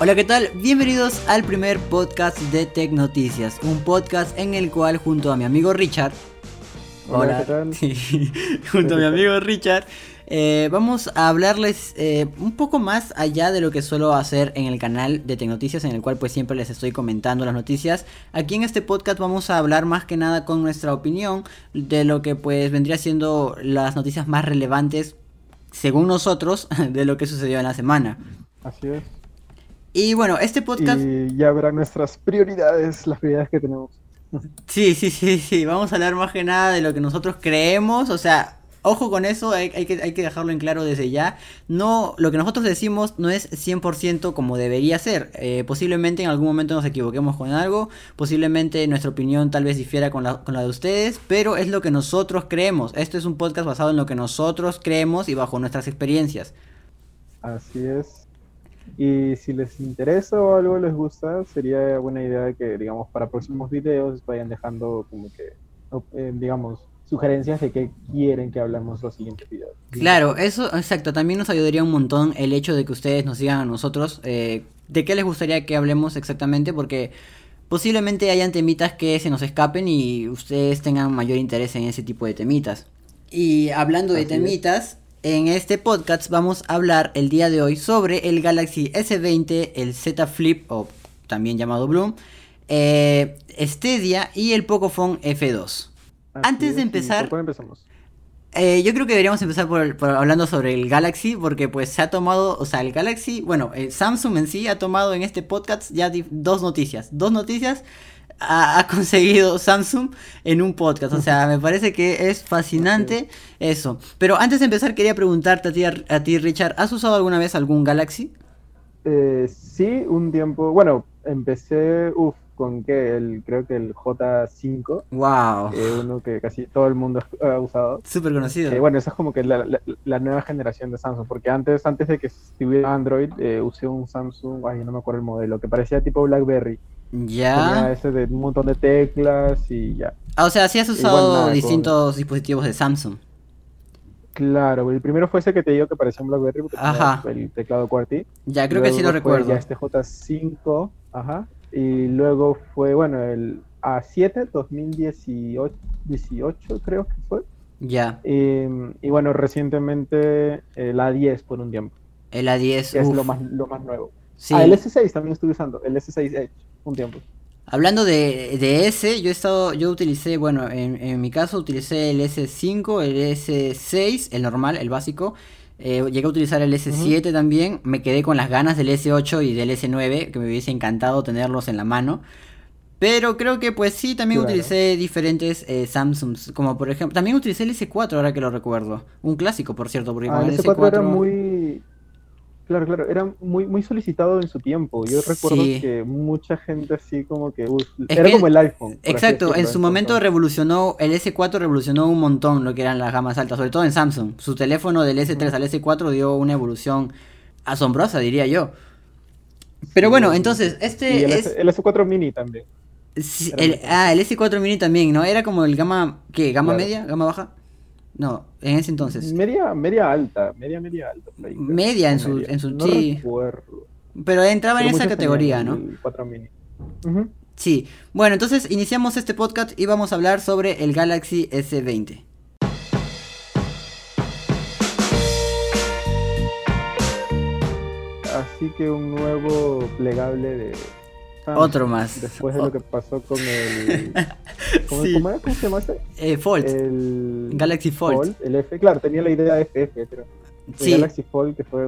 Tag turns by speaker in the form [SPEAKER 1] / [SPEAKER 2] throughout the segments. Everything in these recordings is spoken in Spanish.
[SPEAKER 1] Hola, ¿qué tal? Bienvenidos al primer podcast de Tech Noticias, un podcast en el cual junto a mi amigo Richard,
[SPEAKER 2] Hola, ¿qué tal?
[SPEAKER 1] Sí, junto a mi amigo Richard, eh, vamos a hablarles eh, un poco más allá de lo que suelo hacer en el canal de Tecnoticias, en el cual pues siempre les estoy comentando las noticias. Aquí en este podcast vamos a hablar más que nada con nuestra opinión de lo que pues vendría siendo las noticias más relevantes, según nosotros, de lo que sucedió en la semana.
[SPEAKER 2] Así es.
[SPEAKER 1] Y bueno, este podcast...
[SPEAKER 2] Y ya verán nuestras prioridades, las prioridades que tenemos.
[SPEAKER 1] Sí, sí, sí, sí. Vamos a hablar más que nada de lo que nosotros creemos. O sea, ojo con eso, hay, hay, que, hay que dejarlo en claro desde ya. No, lo que nosotros decimos no es 100% como debería ser. Eh, posiblemente en algún momento nos equivoquemos con algo. Posiblemente nuestra opinión tal vez difiera con la, con la de ustedes. Pero es lo que nosotros creemos. Esto es un podcast basado en lo que nosotros creemos y bajo nuestras experiencias.
[SPEAKER 2] Así es. Y si les interesa o algo les gusta, sería buena idea que, digamos, para próximos videos vayan dejando como que, eh, digamos, sugerencias de qué quieren que hablemos los siguientes videos.
[SPEAKER 1] Claro, eso, exacto. También nos ayudaría un montón el hecho de que ustedes nos digan a nosotros eh, de qué les gustaría que hablemos exactamente, porque posiblemente hayan temitas que se nos escapen y ustedes tengan mayor interés en ese tipo de temitas. Y hablando de temitas, en este podcast vamos a hablar el día de hoy sobre el Galaxy S20, el Z Flip o también llamado Bloom, eh, Stadia y el Pocophone F2.
[SPEAKER 2] Así
[SPEAKER 1] Antes
[SPEAKER 2] es,
[SPEAKER 1] de empezar-
[SPEAKER 2] ¿por empezamos?
[SPEAKER 1] Eh, yo creo que deberíamos empezar por, por hablando sobre el Galaxy, porque pues se ha tomado, o sea, el Galaxy, bueno, eh, Samsung en sí ha tomado en este podcast ya dos noticias, dos noticias ha, ha conseguido Samsung en un podcast, o sea, me parece que es fascinante eso. Pero antes de empezar quería preguntarte a ti, a ti Richard, ¿has usado alguna vez algún Galaxy?
[SPEAKER 2] Eh, sí, un tiempo, bueno, empecé, uff, con que el, creo que el J5,
[SPEAKER 1] Wow,
[SPEAKER 2] eh, uno que casi todo el mundo ha usado.
[SPEAKER 1] súper conocido.
[SPEAKER 2] Eh, bueno, esa es como que la, la- la nueva generación de Samsung, porque antes, antes de que estuviera Android, eh, usé un Samsung, ay, no me acuerdo el modelo, que parecía tipo BlackBerry. Tenía
[SPEAKER 1] ya.
[SPEAKER 2] ese de un montón de teclas y ya.
[SPEAKER 1] Ah, o sea, sí has
[SPEAKER 2] Igual
[SPEAKER 1] usado
[SPEAKER 2] con-
[SPEAKER 1] distintos dispositivos de Samsung.
[SPEAKER 2] Claro, el primero fue ese que te digo que parecía un BlackBerry, porque
[SPEAKER 1] Ajá.
[SPEAKER 2] tenía el teclado QWERTY.
[SPEAKER 1] Ya, creo que sí lo recuerdo.
[SPEAKER 2] Ya este J5, ajá. Y luego fue, bueno, el A7 2018, 18 creo que fue.
[SPEAKER 1] Ya,
[SPEAKER 2] Y, y bueno, recientemente el A10 por un tiempo,
[SPEAKER 1] el A10.
[SPEAKER 2] que es lo más, lo más nuevo.
[SPEAKER 1] Sí.
[SPEAKER 2] Ah, el S6 también estuve usando, el S6 Edge, un tiempo.
[SPEAKER 1] Hablando de, de ese, yo he estado, yo utilicé, bueno, en, en mi caso utilicé el S5, el S6, el normal, el básico. Eh, llegué a utilizar el S7 también. Me quedé con las ganas del S8 y del S9, que me hubiese encantado tenerlos en la mano. Pero creo que pues sí, también
[SPEAKER 2] Claro.
[SPEAKER 1] utilicé diferentes eh, Samsungs, como por ejemplo, también utilicé el S4 ahora que lo recuerdo. Un clásico, por cierto, porque
[SPEAKER 2] Ah,
[SPEAKER 1] con
[SPEAKER 2] el
[SPEAKER 1] el
[SPEAKER 2] S4 era
[SPEAKER 1] S4...
[SPEAKER 2] muy... Claro, claro, era muy, muy solicitado en su tiempo. Yo recuerdo
[SPEAKER 1] Sí.
[SPEAKER 2] que mucha gente así como que... era
[SPEAKER 1] que-
[SPEAKER 2] como el iPhone.
[SPEAKER 1] Exacto, en su
[SPEAKER 2] en
[SPEAKER 1] momento revolucionó, el S4 revolucionó un montón lo que eran las gamas altas, sobre todo en Samsung. Su teléfono del S3 al S4 dio una evolución asombrosa, diría yo. Pero
[SPEAKER 2] Sí,
[SPEAKER 1] bueno, entonces, este
[SPEAKER 2] Y el,
[SPEAKER 1] es...
[SPEAKER 2] El S4 Mini también.
[SPEAKER 1] sí, el- ah, el S4 mini también, ¿no? Era como el gama, ¿qué? ¿Gama
[SPEAKER 2] Claro.
[SPEAKER 1] media? ¿Gama baja? No, en ese entonces.
[SPEAKER 2] Media, media alta, media, media alta.
[SPEAKER 1] Media en su-
[SPEAKER 2] media.
[SPEAKER 1] en su-
[SPEAKER 2] No
[SPEAKER 1] sí.
[SPEAKER 2] recuerdo.
[SPEAKER 1] Pero entraba en esa categoría, ¿no?
[SPEAKER 2] el 4 Mini.
[SPEAKER 1] Sí. Bueno, entonces iniciamos este podcast y vamos a hablar sobre el Galaxy S20.
[SPEAKER 2] Así que un nuevo plegable de...
[SPEAKER 1] Otro más.
[SPEAKER 2] Después de lo que pasó con el... ¿Cómo,
[SPEAKER 1] Sí.
[SPEAKER 2] cómo era? ¿Cómo se llama ese?
[SPEAKER 1] Eh, Fold.
[SPEAKER 2] El
[SPEAKER 1] Galaxy Fold.
[SPEAKER 2] El F, claro, tenía la idea de FF, pero el. Galaxy Fold que fue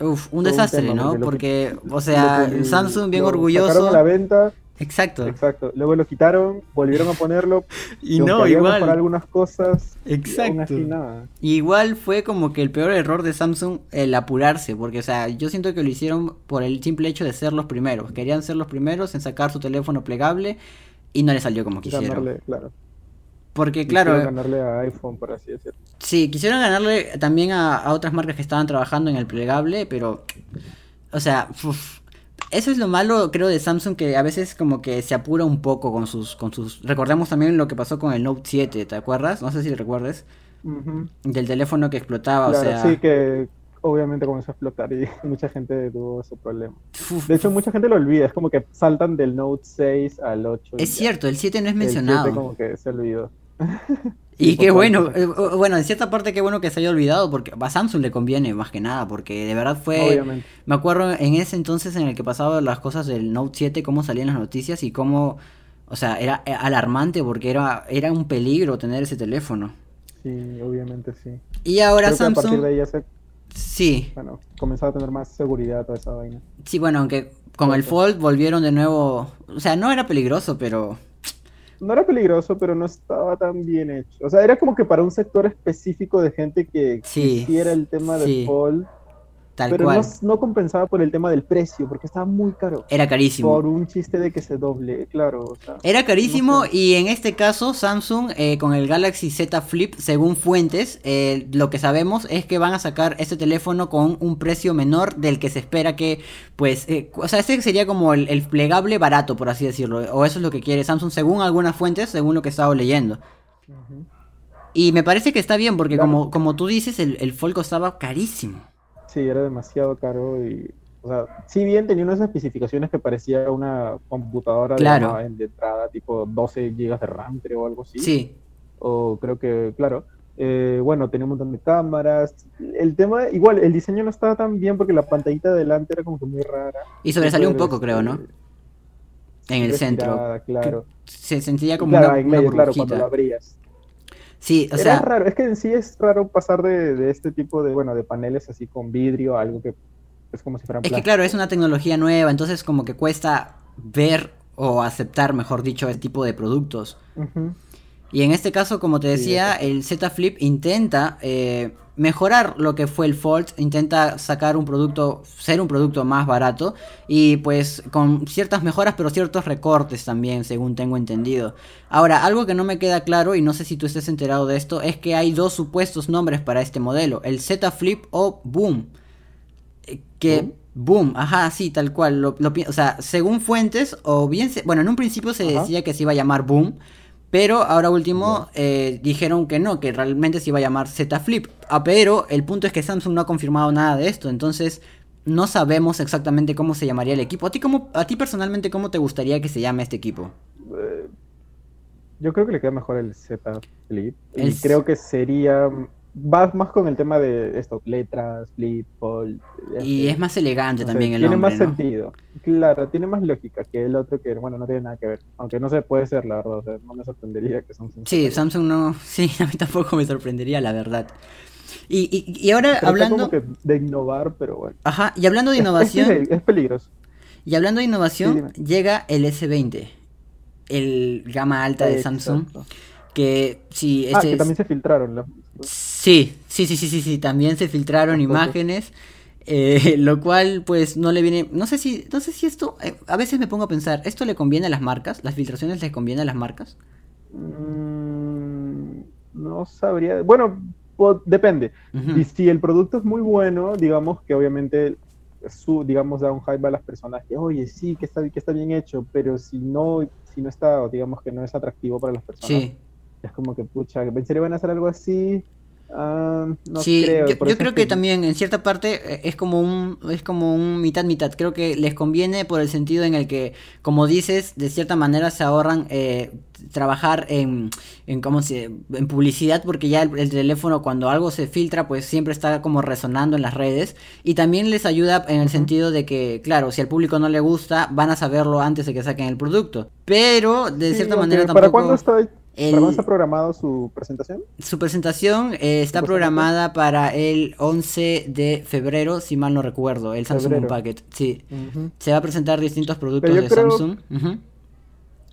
[SPEAKER 2] uf,
[SPEAKER 1] un desastre,
[SPEAKER 2] tema,
[SPEAKER 1] ¿no?
[SPEAKER 2] porque
[SPEAKER 1] o sea, Samsung bien
[SPEAKER 2] lo
[SPEAKER 1] orgulloso.
[SPEAKER 2] Sacaron a la venta,
[SPEAKER 1] Exacto.
[SPEAKER 2] exacto. Luego lo quitaron, volvieron a ponerlo.
[SPEAKER 1] Y no, igual.
[SPEAKER 2] mejorar algunas cosas. y Aún
[SPEAKER 1] Exacto.
[SPEAKER 2] así nada.
[SPEAKER 1] Igual fue como que el peor error de Samsung el apurarse, porque, o sea, yo siento que lo hicieron por el simple hecho de ser los primeros. Querían ser los primeros en sacar su teléfono plegable y no le salió como quisieron.
[SPEAKER 2] Ganarle, claro.
[SPEAKER 1] Porque,
[SPEAKER 2] Quisieron
[SPEAKER 1] claro,
[SPEAKER 2] ganarle a iPhone, por así decirlo.
[SPEAKER 1] Sí, quisieron ganarle también a, a otras marcas que estaban trabajando en el plegable, pero, o sea, uf, eso es lo malo, creo, de Samsung, que a veces como que se apura un poco con sus, con sus... Recordemos también lo que pasó con el Note 7, ¿te acuerdas? No sé si recuerdes,
[SPEAKER 2] Ujú.
[SPEAKER 1] del teléfono que explotaba,
[SPEAKER 2] Claro,
[SPEAKER 1] o sea...
[SPEAKER 2] sí, que obviamente comenzó a explotar y mucha gente tuvo ese problema. De hecho, mucha gente lo olvida, es como que saltan del Note 6 al 8.
[SPEAKER 1] Es cierto, el 7 no es mencionado.
[SPEAKER 2] El 7 como que se olvidó.
[SPEAKER 1] y qué bueno, eh, bueno, en cierta parte qué bueno que se haya olvidado, porque a Samsung le conviene más que nada, porque de verdad fue,
[SPEAKER 2] Obviamente.
[SPEAKER 1] me acuerdo en ese entonces en el que pasaban las cosas del Note 7, cómo salían las noticias y cómo, o sea, era eh, alarmante porque era, era un peligro tener ese teléfono.
[SPEAKER 2] Sí, obviamente sí.
[SPEAKER 1] Y ahora
[SPEAKER 2] Creo que a
[SPEAKER 1] Samsung,
[SPEAKER 2] partir de ahí ya se,
[SPEAKER 1] sí,
[SPEAKER 2] bueno, comenzó a tener más seguridad toda esa vaina.
[SPEAKER 1] sí, bueno, aunque con el Fold volvieron de nuevo, o sea, no era peligroso, pero
[SPEAKER 2] No era peligroso, pero no estaba tan bien hecho. O sea, era como que para un sector específico de gente que
[SPEAKER 1] Sí,
[SPEAKER 2] quisiera el tema del Fold,
[SPEAKER 1] tal
[SPEAKER 2] pero
[SPEAKER 1] cual,
[SPEAKER 2] no, no compensaba por el tema del precio, porque estaba muy caro.
[SPEAKER 1] era carísimo.
[SPEAKER 2] Por un chiste de que se doble, claro. O sea,
[SPEAKER 1] Era carísimo
[SPEAKER 2] No sé.
[SPEAKER 1] y en este caso Samsung eh, con el Galaxy Z Flip, según fuentes, eh, lo que sabemos es que van a sacar este teléfono con un precio menor del que se espera que, pues, eh, o sea, este sería como el, el plegable barato, por así decirlo, o eso es lo que quiere Samsung según algunas fuentes, según lo que he estado leyendo. Y me parece que está bien porque
[SPEAKER 2] Claro.
[SPEAKER 1] como, como tú dices, el, el Fold costaba carísimo.
[SPEAKER 2] Sí, era demasiado caro y, o sea, si bien tenía unas especificaciones que parecía una computadora de
[SPEAKER 1] Claro.
[SPEAKER 2] gama de entrada, tipo 12 GB de RAM, creo, o algo así.
[SPEAKER 1] Sí,
[SPEAKER 2] O creo que, claro. eh, bueno, tenía un montón de cámaras. El tema, igual, el diseño no estaba tan bien porque la pantallita de delante era como que muy rara.
[SPEAKER 1] y sobresalió un poco, creo, ¿no?
[SPEAKER 2] este,
[SPEAKER 1] En el centro.
[SPEAKER 2] Claro.
[SPEAKER 1] Se sentía como
[SPEAKER 2] claro,
[SPEAKER 1] una,
[SPEAKER 2] en
[SPEAKER 1] una
[SPEAKER 2] medio, claro, cuando lo abrías.
[SPEAKER 1] Sí, o
[SPEAKER 2] Era
[SPEAKER 1] sea,
[SPEAKER 2] raro, es que en sí es raro pasar de, de este tipo de, bueno, de paneles así con vidrio a algo que es como si fueran
[SPEAKER 1] Es que claro, es una tecnología nueva, entonces como que cuesta ver o aceptar, mejor dicho, el tipo de productos. Y en este caso, como te decía, el Z Flip intenta eh, mejorar lo que fue el Fold, intenta sacar un producto, ser un producto más barato y pues con ciertas mejoras, pero ciertos recortes también, según tengo entendido. Ahora, algo que no me queda claro y no sé si tú estés enterado de esto, es que hay dos supuestos nombres para este modelo, el Z Flip o Boom. Eh, Que Boom, ajá, sí, tal cual. Lo, o sea, según fuentes, o bien, se- bueno, en un principio se
[SPEAKER 2] Ajá.
[SPEAKER 1] decía que se iba a llamar Boom, pero ahora último eh, dijeron que no, que realmente se iba a llamar Z Flip. Ah, pero el punto es que Samsung no ha confirmado nada de esto, entonces no sabemos exactamente cómo se llamaría el equipo. ¿A ti, cómo, a ti personalmente cómo te gustaría que se llame este equipo?
[SPEAKER 2] Eh, yo creo que le queda mejor el Z Flip. Y creo que sería. Va más con el tema de esto, letras, flip, fold.
[SPEAKER 1] Y
[SPEAKER 2] este,
[SPEAKER 1] es más elegante
[SPEAKER 2] no sé,
[SPEAKER 1] también el
[SPEAKER 2] Tiene más
[SPEAKER 1] ¿no?
[SPEAKER 2] sentido. Claro, tiene más lógica que el otro que, bueno, no tiene nada que ver. Aunque no se puede ser, la verdad. O sea, no me sorprendería que Samsung.
[SPEAKER 1] Sí, Samsung no, sí, a mí tampoco me sorprendería, la verdad. Y, y, y ahora
[SPEAKER 2] Trata
[SPEAKER 1] hablando,
[SPEAKER 2] como que de innovar, pero bueno.
[SPEAKER 1] ajá, y hablando de
[SPEAKER 2] es
[SPEAKER 1] innovación,
[SPEAKER 2] Es, es peligroso.
[SPEAKER 1] y hablando de innovación,
[SPEAKER 2] Sí,
[SPEAKER 1] llega el S20, el gama alta de Samsung,
[SPEAKER 2] Exacto.
[SPEAKER 1] que sí,
[SPEAKER 2] Ah,
[SPEAKER 1] este
[SPEAKER 2] que
[SPEAKER 1] es-
[SPEAKER 2] también se filtraron. la-
[SPEAKER 1] Sí, sí, sí, sí, sí, sí, también se filtraron imágenes, eh, lo cual pues no le viene, no sé si, no sé si esto, eh, a veces me pongo a pensar, ¿esto le conviene a las marcas? ¿Las filtraciones les conviene a las marcas?
[SPEAKER 2] Mm, no sabría. Bueno, depende. Y si el producto es muy bueno, digamos que obviamente su, digamos, da un hype a las personas que, oye, sí, que está, que está bien hecho, pero si no, si no está, digamos que no es atractivo para las personas,
[SPEAKER 1] Sí,
[SPEAKER 2] es como que, pucha, ¿en serio van a hacer algo así? Ah, no
[SPEAKER 1] sí,
[SPEAKER 2] creo.
[SPEAKER 1] yo, creo que también en cierta parte eh, es como un es como un mitad mitad. Creo que les conviene por el sentido en el que, como dices, de cierta manera se ahorran eh, trabajar en en cómo se en publicidad porque ya el, el teléfono cuando algo se filtra pues siempre está como resonando en las redes y también les ayuda en el sentido de que claro si al público no le gusta van a saberlo antes de que saquen el producto pero de
[SPEAKER 2] Sí,
[SPEAKER 1] cierta manera
[SPEAKER 2] ¿Para
[SPEAKER 1] tampoco
[SPEAKER 2] cuándo está,
[SPEAKER 1] el-
[SPEAKER 2] ¿Para está programado su presentación?
[SPEAKER 1] su presentación eh, está programada para el 11 de febrero, si mal no recuerdo, el Samsung
[SPEAKER 2] Febrero.
[SPEAKER 1] Sí,
[SPEAKER 2] Ujú.
[SPEAKER 1] se va a presentar distintos productos de
[SPEAKER 2] creo-
[SPEAKER 1] Samsung. Ujú.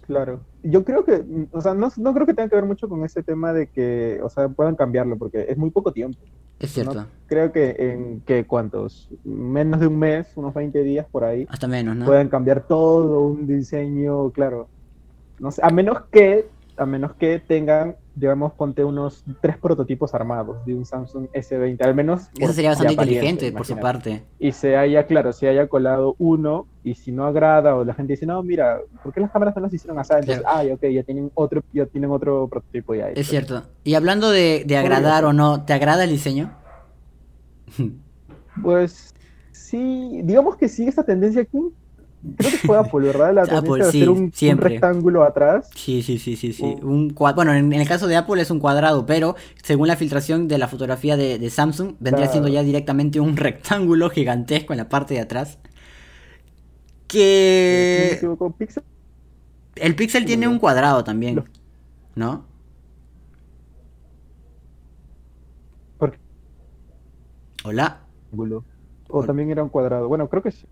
[SPEAKER 2] Claro. Yo creo que, o sea, no, no creo que tenga que ver mucho con ese tema de que, o sea, puedan cambiarlo, porque es muy poco tiempo.
[SPEAKER 1] Es cierto,
[SPEAKER 2] ¿no? Creo que en que cuántos, menos de un mes, unos 20 días por ahí,
[SPEAKER 1] hasta menos, ¿no?
[SPEAKER 2] puedan cambiar todo un diseño, claro. No sé, a menos que, a menos que tengan, digamos, ponte unos tres prototipos armados de un Samsung S20, al menos.
[SPEAKER 1] Eso sería bastante inteligente por su parte.
[SPEAKER 2] Y se haya, claro, se haya colado uno, y si no agrada, o la gente dice, no, mira, ¿por qué las cámaras no las hicieron así? Entonces,
[SPEAKER 1] Claro.
[SPEAKER 2] ay, ok, ya tienen otro, ya tienen otro prototipo ya hecho.
[SPEAKER 1] Es cierto. Y hablando de, de agradar o no, ¿te agrada el diseño?
[SPEAKER 2] Pues sí, digamos que sigue esta tendencia aquí. Creo que fue Apple, ¿verdad? La
[SPEAKER 1] Apple,
[SPEAKER 2] de
[SPEAKER 1] sí,
[SPEAKER 2] hacer un, rectángulo atrás.
[SPEAKER 1] Sí, sí, sí, sí, sí.
[SPEAKER 2] Oh.
[SPEAKER 1] Un Bueno, en, en el caso de Apple es un cuadrado, pero según la filtración de la fotografía de, de Samsung, vendría
[SPEAKER 2] Claro.
[SPEAKER 1] siendo ya directamente un rectángulo gigantesco en la parte de atrás. Que
[SPEAKER 2] Pixel.
[SPEAKER 1] el Pixel tiene un cuadrado también, ¿no?
[SPEAKER 2] ¿Por qué?
[SPEAKER 1] Hola.
[SPEAKER 2] O también era un cuadrado. Bueno, creo que sí.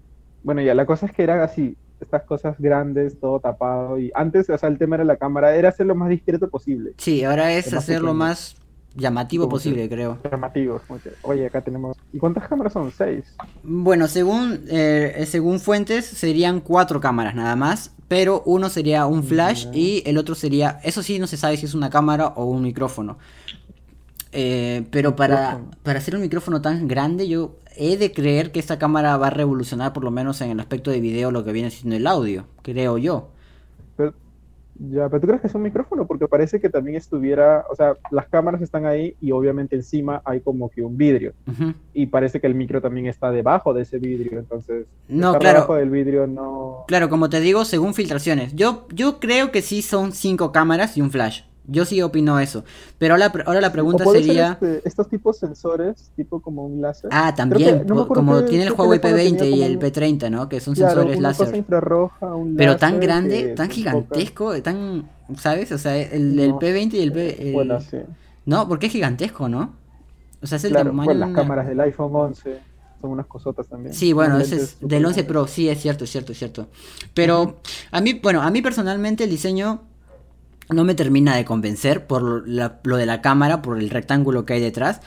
[SPEAKER 2] Bueno, ya, la cosa es que eran así, estas cosas grandes, todo tapado. Y antes, o sea, el tema era la cámara, era hacer lo más discreto posible.
[SPEAKER 1] Sí, ahora es hacer lo más llamativo
[SPEAKER 2] Como que-
[SPEAKER 1] posible, creo.
[SPEAKER 2] Llamativos. como que, Oye, acá tenemos. ¿Y cuántas cámaras son? Seis.
[SPEAKER 1] Bueno, según, eh, según fuentes serían cuatro cámaras nada más, pero uno sería un flash y el otro sería, eso sí, no se sabe si es una cámara o un micrófono. Eh, pero para, para hacer un micrófono tan grande, yo he de creer que esta cámara va a revolucionar por lo menos en el aspecto de video lo que viene siendo el audio, creo yo.
[SPEAKER 2] Pero, ya, pero ¿tú crees que es un micrófono? Porque parece que también estuviera, o sea, las cámaras están ahí y obviamente encima hay como que un vidrio. Y parece que el micro también está debajo de ese vidrio. Entonces,
[SPEAKER 1] No,
[SPEAKER 2] estar
[SPEAKER 1] claro.
[SPEAKER 2] debajo del vidrio no.
[SPEAKER 1] Claro, como te digo, según filtraciones. Yo, yo creo que sí son cinco cámaras y un flash. Yo sí opino eso. Pero ahora, ahora la pregunta
[SPEAKER 2] O
[SPEAKER 1] sería...
[SPEAKER 2] este- estos tipos sensores, tipo como un láser.
[SPEAKER 1] Ah, también,
[SPEAKER 2] que- no
[SPEAKER 1] como tiene el Huawei
[SPEAKER 2] teléfono
[SPEAKER 1] P20
[SPEAKER 2] tenía
[SPEAKER 1] y el
[SPEAKER 2] un-
[SPEAKER 1] P30, ¿no? Que son
[SPEAKER 2] Claro,
[SPEAKER 1] sensores
[SPEAKER 2] una cosa
[SPEAKER 1] láser.
[SPEAKER 2] infrarroja, un
[SPEAKER 1] Pero tan grande, tan gigantesco, tan, ¿sabes? O sea, el, el
[SPEAKER 2] No
[SPEAKER 1] P20 y el P... el-
[SPEAKER 2] Bueno, sí.
[SPEAKER 1] No, porque es gigantesco, ¿no? O sea, es el
[SPEAKER 2] Claro,
[SPEAKER 1] tamaño de
[SPEAKER 2] las
[SPEAKER 1] una-
[SPEAKER 2] cámaras del iPhone 11 son unas cosotas también.
[SPEAKER 1] Sí, bueno, ese es del
[SPEAKER 2] súper
[SPEAKER 1] 11
[SPEAKER 2] grandes.
[SPEAKER 1] Pro, sí, es cierto, es cierto, es cierto. Pero a mí, bueno, a mí personalmente el diseño no me termina de convencer por la- lo de la cámara, por el rectángulo que hay detrás.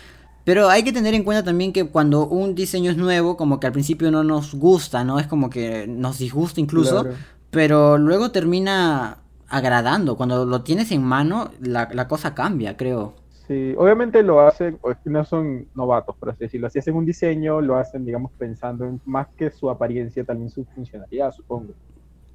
[SPEAKER 1] Pero hay que tener en cuenta también que cuando un diseño es nuevo, como que al principio no nos gusta, ¿no? Es como que nos disgusta incluso,
[SPEAKER 2] Claro.
[SPEAKER 1] pero luego termina agradando. Cuando lo tienes en mano, la, la cosa cambia, creo.
[SPEAKER 2] Sí, obviamente lo hacen, no son novatos, por así decirlo. Si hacen un diseño, lo hacen, digamos, pensando en más que su apariencia, también su funcionalidad, supongo.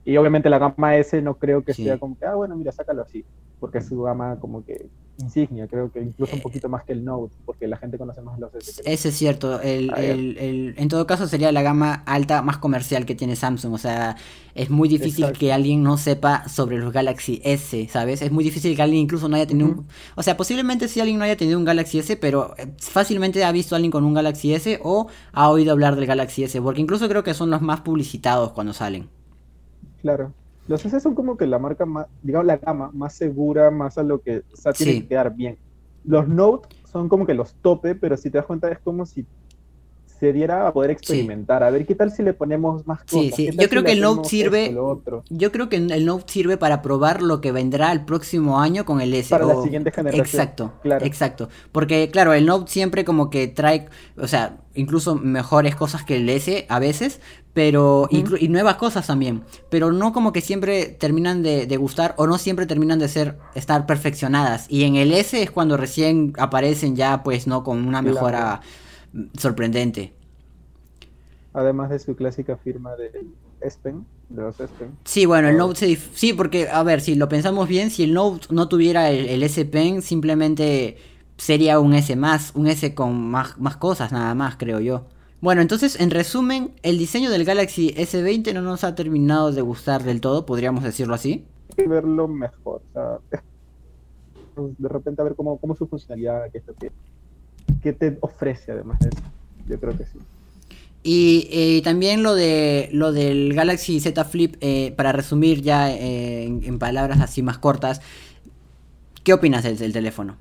[SPEAKER 2] Y obviamente la gama S no creo que
[SPEAKER 1] Sí.
[SPEAKER 2] sea como que, ah, bueno, mira, sácalo así, porque es su gama como que insignia, creo que incluso un poquito más que el Note, porque la gente conoce más los S.
[SPEAKER 1] Ese es cierto. El,
[SPEAKER 2] Ah,
[SPEAKER 1] el- el- en todo caso sería la gama alta más comercial que tiene Samsung. O sea, es muy difícil
[SPEAKER 2] Exacto.
[SPEAKER 1] que alguien no sepa sobre los Galaxy S, ¿sabes? Es muy difícil que alguien incluso no haya tenido un... O sea, posiblemente sí alguien no haya tenido un Galaxy S, pero eh, fácilmente ha visto a alguien con un Galaxy S o ha oído hablar del Galaxy S, porque incluso creo que son los más publicitados cuando salen.
[SPEAKER 2] Claro. Los S son como que la marca más, digamos, la gama más segura, más a lo que, o sea, tiene
[SPEAKER 1] Sí.
[SPEAKER 2] que quedar bien. Los Note son como que los tope, pero si te das cuenta es como si se diera a poder experimentar, a ver qué tal si le ponemos más
[SPEAKER 1] Sí,
[SPEAKER 2] cosas.
[SPEAKER 1] sí,
[SPEAKER 2] qué
[SPEAKER 1] yo creo
[SPEAKER 2] si
[SPEAKER 1] que el Note sirve-
[SPEAKER 2] esto,
[SPEAKER 1] Yo creo que el Note sirve para probar lo que vendrá el próximo año con el S.
[SPEAKER 2] para la
[SPEAKER 1] o-
[SPEAKER 2] siguiente generación.
[SPEAKER 1] Exacto,
[SPEAKER 2] claro.
[SPEAKER 1] exacto. Porque, claro, el Note siempre como que trae, o sea, incluso mejores cosas que el S a veces, pero, y nuevas cosas también. Pero no como que siempre terminan de, de gustar o no siempre terminan de ser, estar perfeccionadas. Y en el S es cuando recién aparecen ya, pues, no, con una mejora sorprendente.
[SPEAKER 2] Además de su clásica firma de S Pen, de los S Pen.
[SPEAKER 1] Sí, bueno, el. Note se sí, porque, a ver, si lo pensamos bien, si el Note no tuviera el, el S Pen, simplemente sería un S más, un S con más, más cosas, nada más, creo yo. Bueno, entonces, en resumen, el diseño del Galaxy S20 no nos ha terminado de gustar del todo, podríamos decirlo así.
[SPEAKER 2] Hay que verlo mejor, o sea, de repente a ver cómo, cómo su funcionalidad, qué, es lo que, qué te ofrece además de eso. Yo creo que sí.
[SPEAKER 1] Y eh, también lo de lo del Galaxy Z Flip, eh, para resumir ya eh, en, en palabras así más cortas, ¿qué opinas del, del teléfono?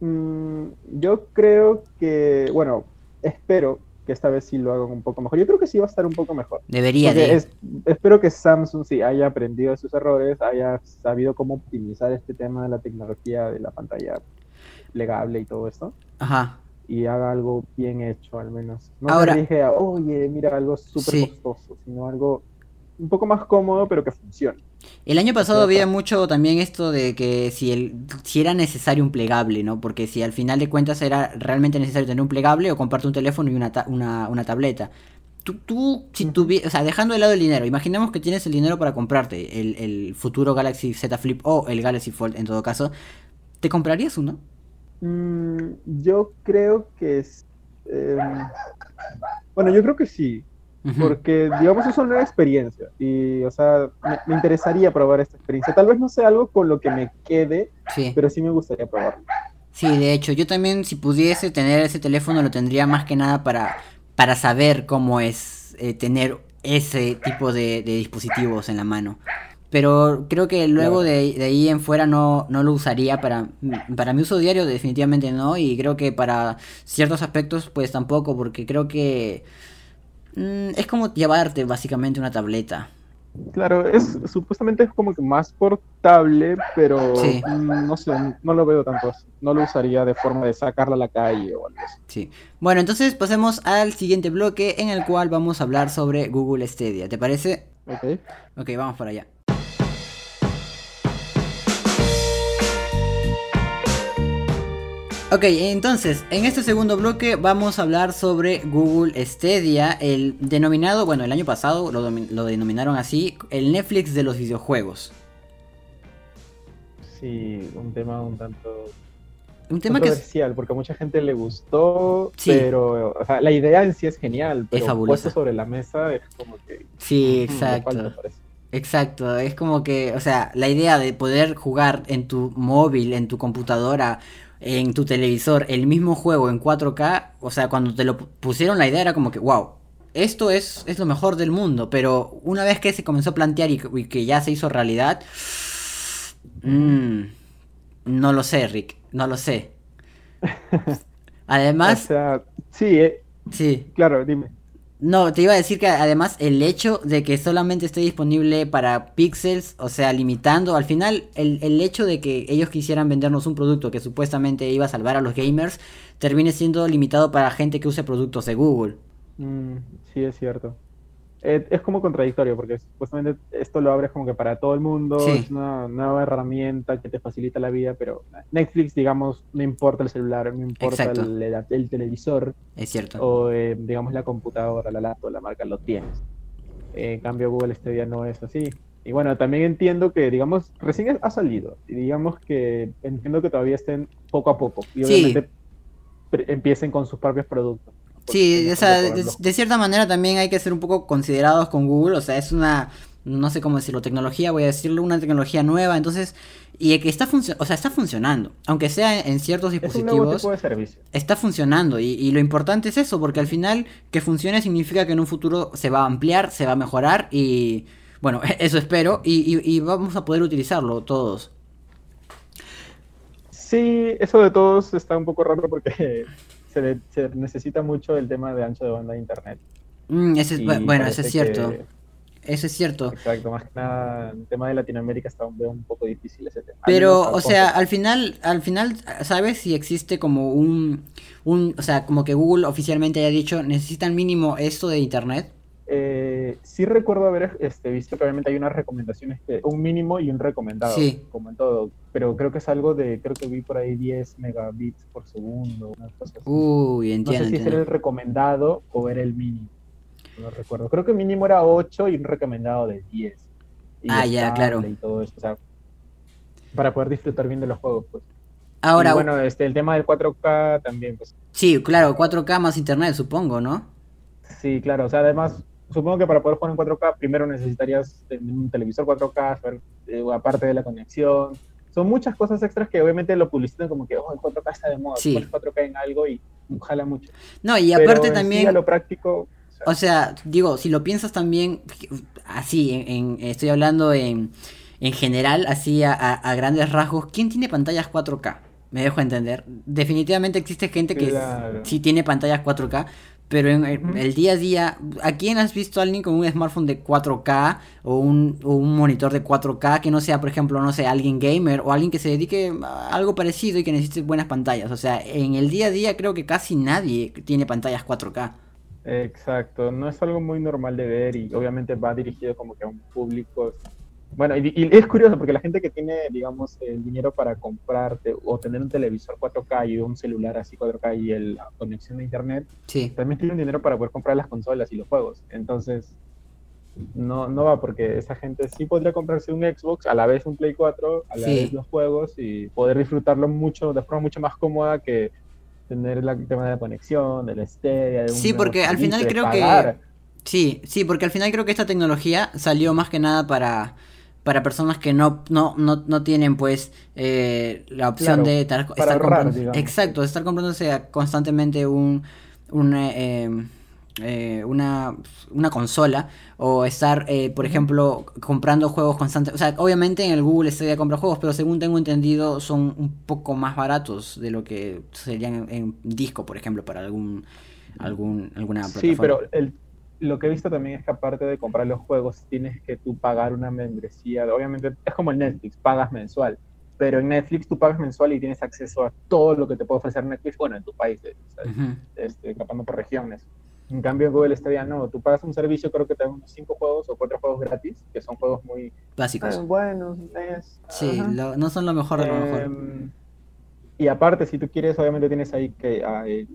[SPEAKER 2] Mm, yo creo que, bueno, espero que esta vez sí lo hagan un poco mejor. Yo creo que sí va a estar un poco mejor.
[SPEAKER 1] Debería de...
[SPEAKER 2] es- espero que Samsung sí haya aprendido de sus errores, haya sabido cómo optimizar este tema de la tecnología de la pantalla plegable y todo esto,
[SPEAKER 1] Ajá.
[SPEAKER 2] Y haga algo bien hecho al menos. No
[SPEAKER 1] Ahora-
[SPEAKER 2] se dije, oye, mira, algo súper
[SPEAKER 1] Sí.
[SPEAKER 2] costoso, sino algo un poco más cómodo, pero que funcione.
[SPEAKER 1] El año pasado había mucho también esto de que si el si era necesario un plegable, ¿no? Porque si al final de cuentas era realmente necesario tener un plegable o comprarte un teléfono y una, ta- una, una tableta. Tú, tú si
[SPEAKER 2] Ujú.
[SPEAKER 1] tuvi- o sea, dejando de lado el dinero, imaginemos que tienes el dinero para comprarte el, el futuro Galaxy Z Flip o el Galaxy Fold en todo caso, ¿te comprarías uno?
[SPEAKER 2] Mm, yo creo que es- Em, bueno, yo creo que sí, porque digamos es una experiencia y, o sea, me, me interesaría probar esta experiencia. Tal vez no sea algo con lo que me quede,
[SPEAKER 1] Sí.
[SPEAKER 2] pero sí me gustaría probarlo.
[SPEAKER 1] Sí, de hecho, yo también si pudiese tener ese teléfono lo tendría más que nada para, para saber cómo es eh, tener ese tipo de, de dispositivos en la mano. Pero creo que luego de, de ahí en fuera no, no lo usaría para, para mi uso diario, definitivamente no. Y creo que para ciertos aspectos pues tampoco, porque creo que mm, es como llevarte básicamente una tableta.
[SPEAKER 2] Claro, es supuestamente es como que más portable, pero
[SPEAKER 1] Sí.
[SPEAKER 2] mm, no sé, no lo veo tanto. No lo usaría de forma de sacarla a la calle o algo así.
[SPEAKER 1] Sí. Bueno, entonces pasemos al siguiente bloque en el cual vamos a hablar sobre Google Stadia. ¿Te parece?
[SPEAKER 2] ¿Ok?
[SPEAKER 1] Ok, vamos para allá. Ok, entonces, en este segundo bloque vamos a hablar sobre Google Stadia, el denominado, bueno, el año pasado lo, lo denominaron así, el Netflix de los videojuegos.
[SPEAKER 2] Sí, un tema un tanto
[SPEAKER 1] Un tema que es,
[SPEAKER 2] controversial, porque a mucha gente le gustó,
[SPEAKER 1] Sí.
[SPEAKER 2] pero o sea, la idea en sí es genial, pero
[SPEAKER 1] fabulosa.
[SPEAKER 2] puesto sobre la mesa es como que...
[SPEAKER 1] Sí,
[SPEAKER 2] falta,
[SPEAKER 1] exacto. Exacto, es como que, o sea, la idea de poder jugar en tu móvil, en tu computadora, en tu televisor, el mismo juego en 4K, o sea, cuando te lo pu- pusieron la idea era como que, wow, esto es, es lo mejor del mundo, pero una vez que se comenzó a plantear y, que- y que ya se hizo realidad, mm, no lo sé, Rick, no lo sé. Además,
[SPEAKER 2] O sea, sí, eh,
[SPEAKER 1] sí.
[SPEAKER 2] claro, dime.
[SPEAKER 1] No, te iba a decir que además el hecho de que solamente esté disponible para pixels, o sea, limitando, al final el, el hecho de que ellos quisieran vendernos un producto que supuestamente iba a salvar a los gamers, termine siendo limitado para gente que use productos de Google.
[SPEAKER 2] Mm, sí, es cierto. Eh, es como contradictorio, porque supuestamente esto lo abres como que para todo el mundo,
[SPEAKER 1] Sí.
[SPEAKER 2] es una nueva herramienta que te facilita la vida, pero Netflix, digamos, no importa el celular, no importa el, el- el televisor,
[SPEAKER 1] Es cierto.
[SPEAKER 2] o eh, digamos la computadora, la laptop, la marca, lo tienes. Eh, en cambio, Google Stadia no es así. Y bueno, también entiendo que, digamos, recién ha salido, y digamos que entiendo que todavía estén poco a poco, y obviamente empiecen con sus propios productos.
[SPEAKER 1] Sí, o sea, de, cierta manera también hay que ser un poco considerados con Google, o sea, es una, no sé cómo decirlo, tecnología, voy a decirlo, una tecnología nueva, entonces, y que está funcionando, o sea, está funcionando, aunque sea en ciertos
[SPEAKER 2] Es un nuevo
[SPEAKER 1] dispositivos.
[SPEAKER 2] tipo de servicio.
[SPEAKER 1] está funcionando y, y lo importante es eso, porque al final que funcione significa que en un futuro se va a ampliar, se va a mejorar y bueno, eso espero y, y- y vamos a poder utilizarlo todos.
[SPEAKER 2] Sí, eso de todos está un poco raro porque se, necesita mucho el tema de ancho de banda de internet.
[SPEAKER 1] Mm, ese es-
[SPEAKER 2] Y
[SPEAKER 1] bueno, eso es cierto,
[SPEAKER 2] que-
[SPEAKER 1] eso es cierto.
[SPEAKER 2] exacto, más que nada, el tema de Latinoamérica está un, poco difícil ese tema.
[SPEAKER 1] Pero, o sea, al final, al final, ¿sabes si existe como un, un, o sea, como que Google oficialmente haya dicho, necesitan mínimo esto de internet?
[SPEAKER 2] Eh, sí recuerdo haber este, visto que obviamente hay unas recomendaciones, que, un mínimo y un recomendado,
[SPEAKER 1] Sí.
[SPEAKER 2] como en todo, pero creo que es algo de, creo que vi por ahí 10 megabits por segundo, una cosa así.
[SPEAKER 1] Uy,
[SPEAKER 2] no
[SPEAKER 1] entiendo,
[SPEAKER 2] sé si era el recomendado o era el mínimo, no recuerdo. Creo que mínimo era 8 y un recomendado de 10. Y
[SPEAKER 1] Ah, ya, claro.
[SPEAKER 2] Y todo eso, o sea, para poder disfrutar bien de los juegos, pues.
[SPEAKER 1] Ahora,
[SPEAKER 2] Y bueno, este, el tema del 4K también, pues.
[SPEAKER 1] sí, claro, 4K más internet, supongo, ¿no?
[SPEAKER 2] Sí, claro, o sea, además, supongo que para poder jugar en 4K, primero necesitarías tener un televisor 4K, saber, eh, aparte de la conexión. Son muchas cosas extras que obviamente lo publicitan como que, oh, el 4K está de moda,
[SPEAKER 1] Sí.
[SPEAKER 2] pones 4K en algo y jala mucho.
[SPEAKER 1] No, y
[SPEAKER 2] Pero
[SPEAKER 1] aparte
[SPEAKER 2] sí,
[SPEAKER 1] también...
[SPEAKER 2] a lo práctico, o sea,
[SPEAKER 1] O sea, digo, si lo piensas también así, en, en- estoy hablando en, en general, así a, a- a grandes rasgos, ¿quién tiene pantallas 4K? Me dejo entender. Definitivamente existe gente que
[SPEAKER 2] Claro.
[SPEAKER 1] sí tiene pantallas 4K, pero en el, día a día, ¿a quién has visto a alguien con un smartphone de 4K o un, o un monitor de 4K que no sea, por ejemplo, no sé, alguien gamer o alguien que se dedique a algo parecido y que necesite buenas pantallas? O sea, en el día a día creo que casi nadie tiene pantallas 4K.
[SPEAKER 2] Exacto, no es algo muy normal de ver y obviamente va dirigido como que a un público. Bueno, y, y es curioso porque la gente que tiene, digamos, el dinero para comprarte o tener un televisor 4K y un celular así 4K y el- la conexión a internet,
[SPEAKER 1] Sí.
[SPEAKER 2] también tiene un dinero para poder comprar las consolas y los juegos. Entonces, no, no va porque esa gente sí podría comprarse un Xbox, a la vez un Play 4, a la
[SPEAKER 1] Sí.
[SPEAKER 2] vez los juegos y poder disfrutarlo mucho, de forma mucho más cómoda que tener el tema de la conexión, de la Stadia, de
[SPEAKER 1] Sí, porque al final creo que... Sí, sí, porque al final creo que esta tecnología salió más que nada para para personas que no, no, no, no tienen pues eh, la opción de estar, comprando, exacto, estar comprándose constantemente un, un eh, eh, una, una consola o estar, por ejemplo, comprando juegos constantes. O sea, obviamente en el Google Stadia compra juegos, pero según tengo entendido son un poco más baratos de lo que serían en, disco, por ejemplo, para algún, algún alguna plataforma.
[SPEAKER 2] Sí, pero el lo que he visto también es que aparte de comprar los juegos, tienes que tú pagar una membresía. Obviamente es como el Netflix, pagas mensual. Pero en Netflix tú pagas mensual y tienes acceso a todo lo que te puede ofrecer Netflix, bueno, en tu país, este, escapando por regiones. En cambio, en Google Stadia no. Tú pagas un servicio, creo que te dan unos 5 juegos o 4 juegos gratis, que son juegos muy...
[SPEAKER 1] Básicos.
[SPEAKER 2] Ah, buenos.
[SPEAKER 1] sí, no son lo mejor de lo mejor.
[SPEAKER 2] Em, y aparte, si tú quieres, obviamente tienes ahí que... a ver,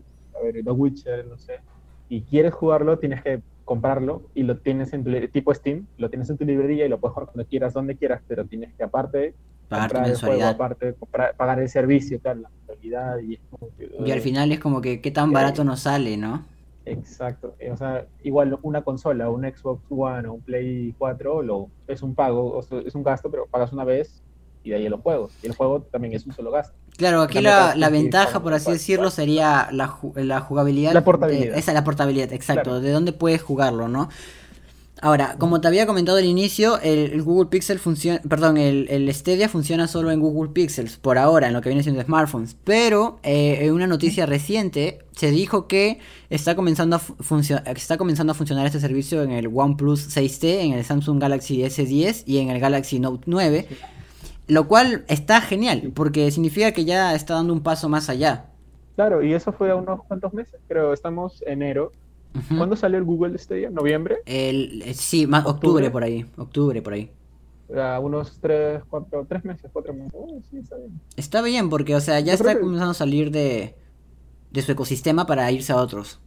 [SPEAKER 2] The Witcher, no sé. Y quieres jugarlo, tienes que comprarlo y lo tienes en tu tipo Steam, lo tienes en tu librería y lo puedes jugar cuando quieras, donde quieras, pero tienes que aparte
[SPEAKER 1] pagar comprar el juego,
[SPEAKER 2] aparte pagar el servicio, tal, la mensualidad y,
[SPEAKER 1] y al final es como que qué tan barato nos sale, ¿no?
[SPEAKER 2] Exacto, eh, o sea, igual una consola, un Xbox One o un Play 4 lo, es un pago, es un gasto, pero pagas una vez y de ahí los juegos. Y el juego también es un solo gasto.
[SPEAKER 1] Claro, aquí la, la ventaja, por así decirlo, sería la, la jugabilidad.
[SPEAKER 2] La portabilidad.
[SPEAKER 1] esa es la portabilidad, exacto, de dónde puedes jugarlo, ¿no? Ahora, como te había comentado al inicio, el, Google Pixel funciona, perdón, el, el, Stadia funciona solo en Google Pixels, por ahora, en lo que viene siendo smartphones. Pero eh, en una noticia reciente se dijo que está comenzando, a está comenzando a funcionar este servicio en el OnePlus 6T, en el Samsung Galaxy S10 y en el Galaxy Note 9. Lo cual está genial, porque significa que ya está dando un paso más allá.
[SPEAKER 2] Claro, y eso fue a unos cuantos meses, creo, estamos enero. ¿Cuándo salió el Google Stadia? ¿Noviembre?
[SPEAKER 1] El, eh, sí, más octubre, por ahí, octubre por ahí.
[SPEAKER 2] A unos tres, cuatro, tres meses, cuatro meses. Oh, sí, está bien.
[SPEAKER 1] Está bien, porque, o sea, ya está comenzando a salir de, de su ecosistema para irse a otros.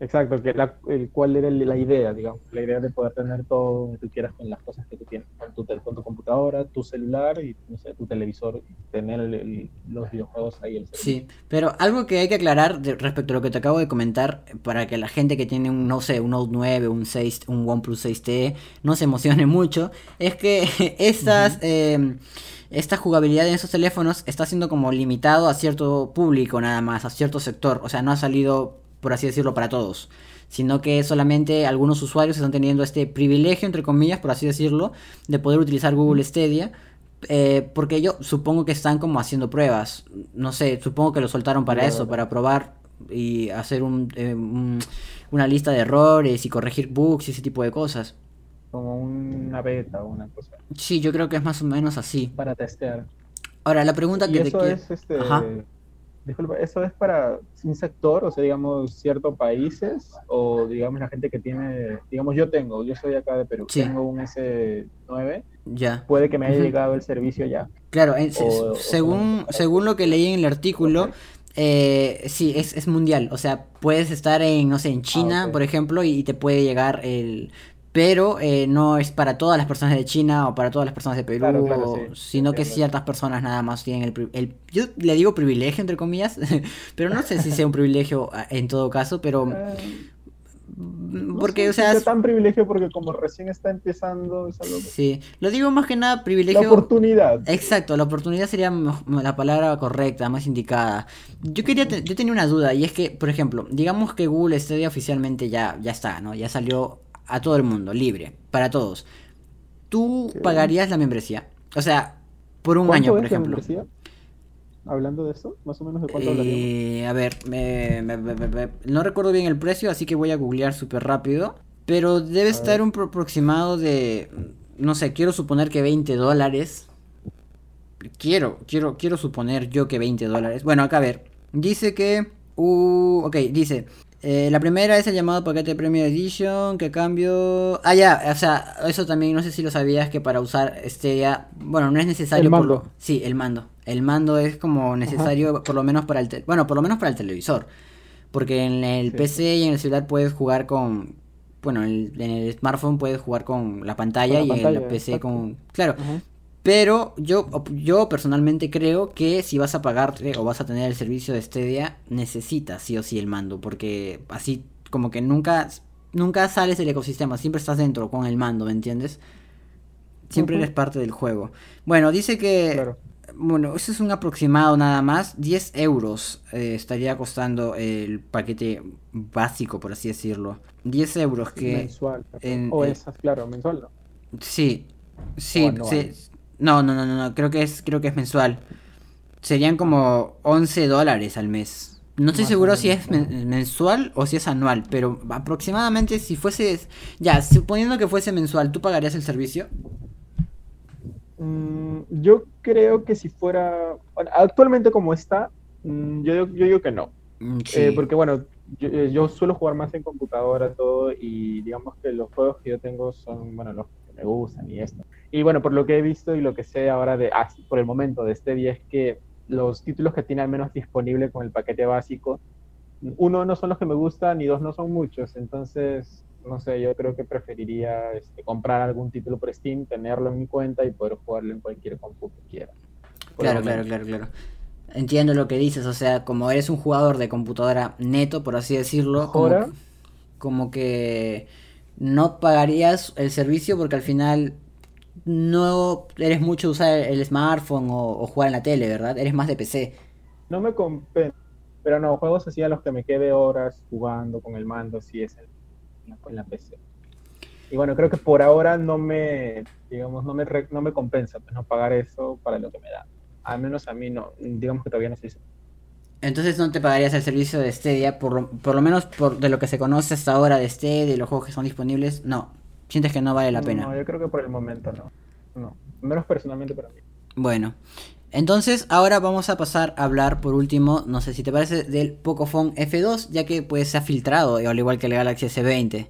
[SPEAKER 2] Exacto, que la, el, cuál era la idea, digamos, la idea de poder tener todo lo que tú quieras con las cosas que tú tienes, con tu, con tu computadora, tu celular y no sé, tu televisor, y tener los videojuegos ahí. El
[SPEAKER 1] sí, pero algo que hay que aclarar respecto a lo que te acabo de comentar, para que la gente que tiene un, no sé, un Note 9, un 6, un OnePlus 6T, no se emocione mucho, es que estas... Em, esta jugabilidad en esos teléfonos está siendo como limitado a cierto público nada más, a cierto sector. O sea, no ha salido por así decirlo, para todos, sino que solamente algunos usuarios están teniendo este privilegio, entre comillas, por así decirlo, de poder utilizar Google Stadia. Eh, porque yo supongo que están como haciendo pruebas. No sé, supongo que lo soltaron para eso, para probar y hacer eh, un, una lista de errores y corregir bugs y ese tipo de cosas.
[SPEAKER 2] Como una beta o una cosa.
[SPEAKER 1] Sí, yo creo que es más o menos así.
[SPEAKER 2] Para testear.
[SPEAKER 1] Ahora, la pregunta que
[SPEAKER 2] te quiero... Es este... Disculpa, ¿eso es para un sector, o sea, digamos, ciertos países, o digamos la gente que tiene, digamos, yo tengo, yo soy acá de Perú, tengo un S9,
[SPEAKER 1] ya.
[SPEAKER 2] puede que me haya llegado el servicio ya.
[SPEAKER 1] Claro, según, según lo que leí en el artículo, eh, sí, es, es, mundial, o sea, puedes estar en, no sé, en China, ah, por ejemplo, y te puede llegar el, pero eh, no es para todas las personas de China o para todas las personas de Perú, sino que ciertas personas nada más tienen el, el, Yo le digo privilegio, entre comillas, pero no sé si sea un privilegio ah, en todo caso, pero... Eh, porque, o sea...
[SPEAKER 2] es tan privilegio porque como recién está empezando... Es algo...
[SPEAKER 1] Sí, lo digo más que nada privilegio...
[SPEAKER 2] La oportunidad.
[SPEAKER 1] Exacto, la oportunidad sería la palabra correcta, más indicada. Yo quería, yo tenía una duda y es que, por ejemplo, digamos que Google Stadia oficialmente ya, ya está, ¿no? Ya salió a todo el mundo, libre, para todos. ¿Tú pagarías la membresía? O sea, por un año, por ejemplo. membresía?
[SPEAKER 2] Hablando de eso, más o menos de cuánto eh,
[SPEAKER 1] A ver, no recuerdo bien el precio, así que voy a googlear súper rápido. Pero debe estar un aproximado de, no sé, quiero suponer que 20 dólares. Quiero, quiero, quiero suponer yo que 20 dólares. Bueno, acá a ver. Dice que... Uh, ok, dice, eh, la primera es el llamado paquete Premium Edition, que cambio... Ah, ya, o sea, eso también, no sé si lo sabías, que para usar este ya... Bueno, no es necesario...
[SPEAKER 2] El mando.
[SPEAKER 1] Sí, el mando. El mando es como necesario, por lo menos para el... Bueno, por lo menos para el televisor. Porque en el PC y en el celular puedes jugar con... Bueno, en el, smartphone puedes jugar con la pantalla y en el PC con... Claro. Pero yo, yo personalmente creo que si vas a pagarte o vas a tener el servicio de Stadia, necesitas sí o sí el mando, porque así como que nunca, nunca sales del ecosistema, siempre estás dentro con el mando, ¿me entiendes? Siempre eres parte del juego. Bueno, dice que... Bueno, eso es un aproximado nada más. 10 euros eh, estaría costando el paquete básico, por así decirlo. 10 euros que...
[SPEAKER 2] Mensual. o esas, claro, mensual, ¿no?
[SPEAKER 1] Sí, sí, sí. No, no, no, no, creo que es, creo que es mensual. Serían como 11 dólares al mes. No estoy seguro si es mensual o si es anual, pero aproximadamente si fuese... Ya, suponiendo que fuese mensual, ¿tú pagarías el servicio?
[SPEAKER 2] Mm, yo creo que si fuera... actualmente como está, mm, yo, yo, digo que no. Mm, eh, porque bueno, yo, yo, suelo jugar más en computadora todo y digamos que los juegos que yo tengo son, bueno, los me gustan y esto. Y bueno, por lo que he visto y lo que sé ahora de, ah, por el momento de este día es que los títulos que tiene al menos disponible con el paquete básico, uno no son los que me gustan y dos no son muchos. Entonces, no sé, yo creo que preferiría este, comprar algún título por Steam, tenerlo en mi cuenta y poder jugarlo en cualquier compu que quiera.
[SPEAKER 1] Claro, claro, claro, claro. Entiendo lo que dices, o sea, como eres un jugador de computadora neto, por así decirlo, como que no pagarías el servicio porque al final no eres mucho usar el smartphone o, jugar en la tele, ¿verdad? Eres más de PC.
[SPEAKER 2] No me compensa, pero no, juegos así a los que me quede horas jugando con el mando, si es en la, PC. Y bueno, creo que por ahora no me, digamos, no me, no me compensa pues, no pagar eso para lo que me da. Al menos a mí no, digamos que todavía no se hizo.
[SPEAKER 1] Entonces no te pagarías el servicio de Stadia, por lo, por lo menos por, de lo que se conoce hasta ahora de Stadia y los juegos que son disponibles, no. ¿Sientes que no vale la pena?
[SPEAKER 2] No, yo creo que por el momento no. No, menos personalmente para mí.
[SPEAKER 1] Bueno, entonces ahora vamos a pasar a hablar por último, no sé si te parece, del Pocophone F2, ya que pues se ha filtrado, al igual que el Galaxy S20.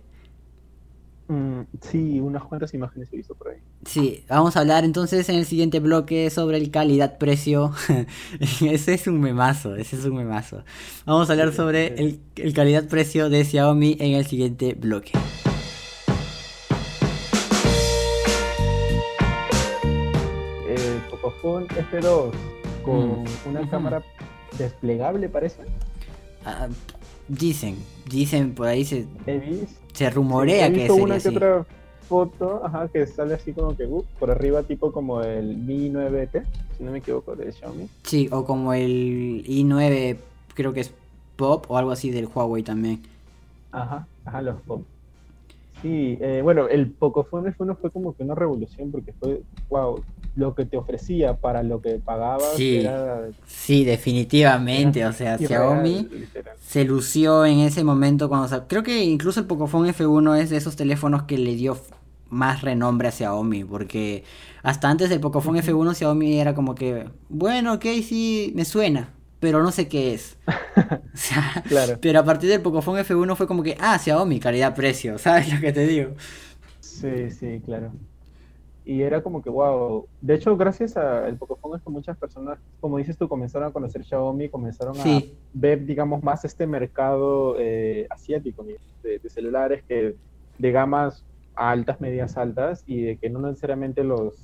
[SPEAKER 2] Mm, sí, unas cuantas imágenes he visto por ahí.
[SPEAKER 1] Sí, vamos a hablar entonces en el siguiente bloque sobre el calidad-precio. ese es un memazo, ese es un memazo. Vamos a hablar sobre el, el calidad-precio de Xiaomi en el siguiente bloque.
[SPEAKER 2] con F2 con mm. una cámara desplegable, parece.
[SPEAKER 1] Ah, dicen, dicen por ahí se, se rumorea que
[SPEAKER 2] sería una que otra foto, ajá, que sale así como que uh, por arriba tipo como el Mi 9T, si no me equivoco, de Xiaomi.
[SPEAKER 1] Sí, o como el i9, creo que es Pop o algo así del Huawei también.
[SPEAKER 2] Ajá, ajá, los Pop. Sí, eh, bueno, el Pocophone F1 fue como que una revolución porque fue, wow, lo que te ofrecía para lo que pagabas
[SPEAKER 1] sí, era... Sí, definitivamente, o sea, Xiaomi se lució en ese momento cuando... creo que incluso el Pocophone F1 es de esos teléfonos que le dio más renombre a Xiaomi, porque hasta antes del Pocophone F1 Xiaomi era como que, bueno, ok, sí, me suena, pero no sé qué es. o sea, claro. Pero a partir del Pocophone F1 fue como que, ah, Xiaomi, calidad-precio, ¿sabes lo que te digo?
[SPEAKER 2] Sí, sí, claro. Y era como que, wow. De hecho, gracias al Pocophone es que muchas personas, como dices tú, comenzaron a conocer Xiaomi, comenzaron a ver, digamos, más este mercado eh, asiático de, de, celulares que de gamas altas, medias altas, y de que no necesariamente los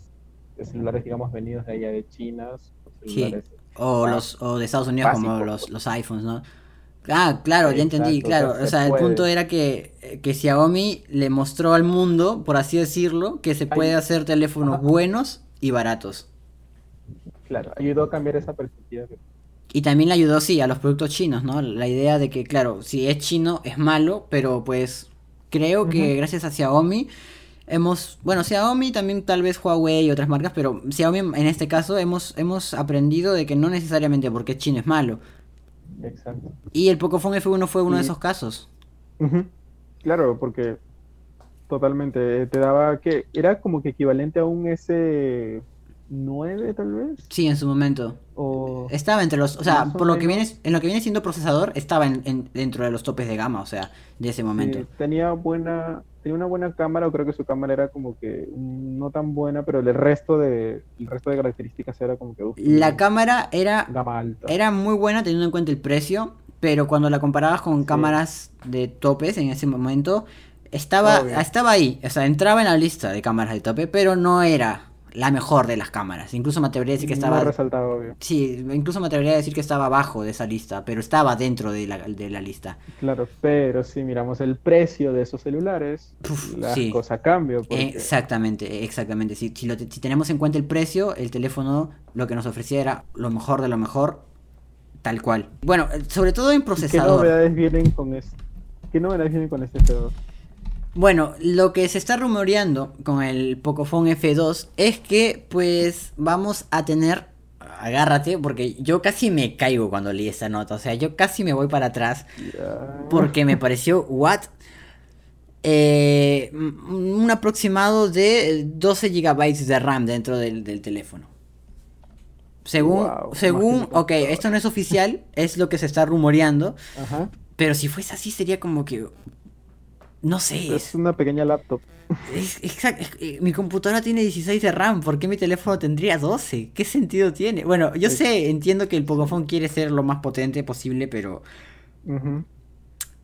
[SPEAKER 2] celulares, digamos, venidos de allá de China, celulares
[SPEAKER 1] o, los, o de Estados Unidos como los, los iPhones, ¿no? Ah, claro, ya entendí, claro. O sea, el punto era que, que Xiaomi le mostró al mundo, por así decirlo, que se puede hacer teléfonos buenos y baratos.
[SPEAKER 2] Claro, ayudó a cambiar esa perspectiva.
[SPEAKER 1] Y también le ayudó, sí, a los productos chinos, ¿no? La idea de que, claro, si es chino es malo, pero pues creo que gracias a Xiaomi hemos, bueno, Xiaomi, también tal vez Huawei y otras marcas, pero Xiaomi en este caso hemos, hemos aprendido de que no necesariamente porque es chino es malo.
[SPEAKER 2] Exacto.
[SPEAKER 1] Y el Pocophone F1 fue uno de esos casos.
[SPEAKER 2] Claro, porque totalmente te daba que era como que equivalente a un S9 tal vez.
[SPEAKER 1] Sí, en su momento. O... Estaba entre los, o sea, por lo que viene, en lo que viene siendo procesador, estaba en, dentro de los topes de gama, o sea, de ese momento.
[SPEAKER 2] tenía buena, tenía una buena cámara, o creo que su cámara era como que no tan buena, pero el resto de, el resto de características era como que...
[SPEAKER 1] la cámara era, era muy buena teniendo en cuenta el precio, pero cuando la comparabas con cámaras de topes en ese momento, estaba, estaba ahí, o sea, entraba en la lista de cámaras de tope, pero no era la mejor de las cámaras. Incluso me atrevería a decir que estaba...
[SPEAKER 2] resaltado, obvio.
[SPEAKER 1] Sí, incluso me atrevería a decir que estaba abajo de esa lista, pero estaba dentro de la, de la lista.
[SPEAKER 2] Claro, pero si miramos el precio de esos celulares,
[SPEAKER 1] Uf,
[SPEAKER 2] la
[SPEAKER 1] sí.
[SPEAKER 2] cosa cambia. porque-
[SPEAKER 1] Exactamente, exactamente. Si, si, lo te- si tenemos en cuenta el precio, el teléfono lo que nos ofrecía era lo mejor de lo mejor, tal cual. Bueno, sobre todo en
[SPEAKER 2] ¿Y ¿Qué
[SPEAKER 1] procesador.
[SPEAKER 2] novedades vienen con este? ¿Qué novedades vienen con este F2?
[SPEAKER 1] Bueno, lo que se está rumoreando con el Pocophone F2 es que pues vamos a tener, agárrate, porque yo casi me caigo cuando leí esta nota, o sea, yo casi me voy para atrás porque me pareció, what? Eh, un aproximado de 12 GB de RAM dentro del, del teléfono. Según,
[SPEAKER 2] Wow,
[SPEAKER 1] según, ok, esto no es oficial, es lo que se está rumoreando,
[SPEAKER 2] Ajá.
[SPEAKER 1] pero si fuese así sería como que, no sé,
[SPEAKER 2] Es una pequeña laptop.
[SPEAKER 1] Es, exacto, es- eh, mi computadora tiene 16 de RAM, ¿por qué mi teléfono tendría 12? ¿Qué sentido tiene? Bueno, yo sé, entiendo que el Pocophone quiere ser lo más potente posible, pero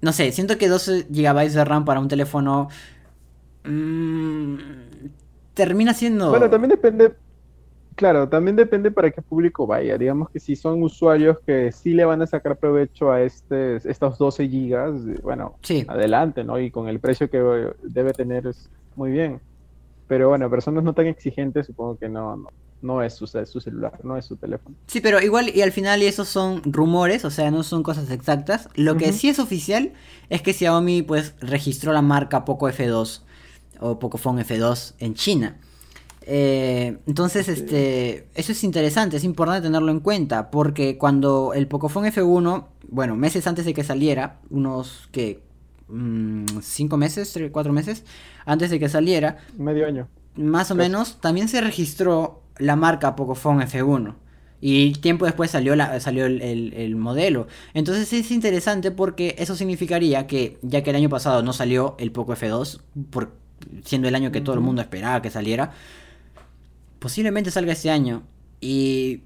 [SPEAKER 1] no sé, siento que 12 GB de RAM para un teléfono mm, termina siendo...
[SPEAKER 2] Bueno, también depende, claro, también depende para qué público vaya. Digamos que si son usuarios que sí le van a sacar provecho a este, estos 12 gigas, bueno,
[SPEAKER 1] Sí,
[SPEAKER 2] adelante, ¿no? Y con el precio que debe tener es muy bien. Pero bueno, personas no tan exigentes, supongo que no, no, no es su, ce- su celular, no es su teléfono.
[SPEAKER 1] sí, pero igual y al final y esos son rumores, o sea, no son cosas exactas. Lo que sí es oficial es que Xiaomi pues registró la marca Poco F2 o Pocophone F2 en China. Eh, entonces, este, eso es interesante, es importante tenerlo en cuenta, porque cuando el Pocophone F1, bueno, meses antes de que saliera, unos que cinco meses, tres, cuatro meses antes de que saliera,
[SPEAKER 2] Medio año.
[SPEAKER 1] más o menos, también se registró la marca Pocophone F1. Y tiempo después salió, la, salió el, el- el modelo. Entonces es interesante porque eso significaría que, ya que el año pasado no salió el Poco F2, por, siendo el año que todo el mundo esperaba que saliera, posiblemente salga este año. Y...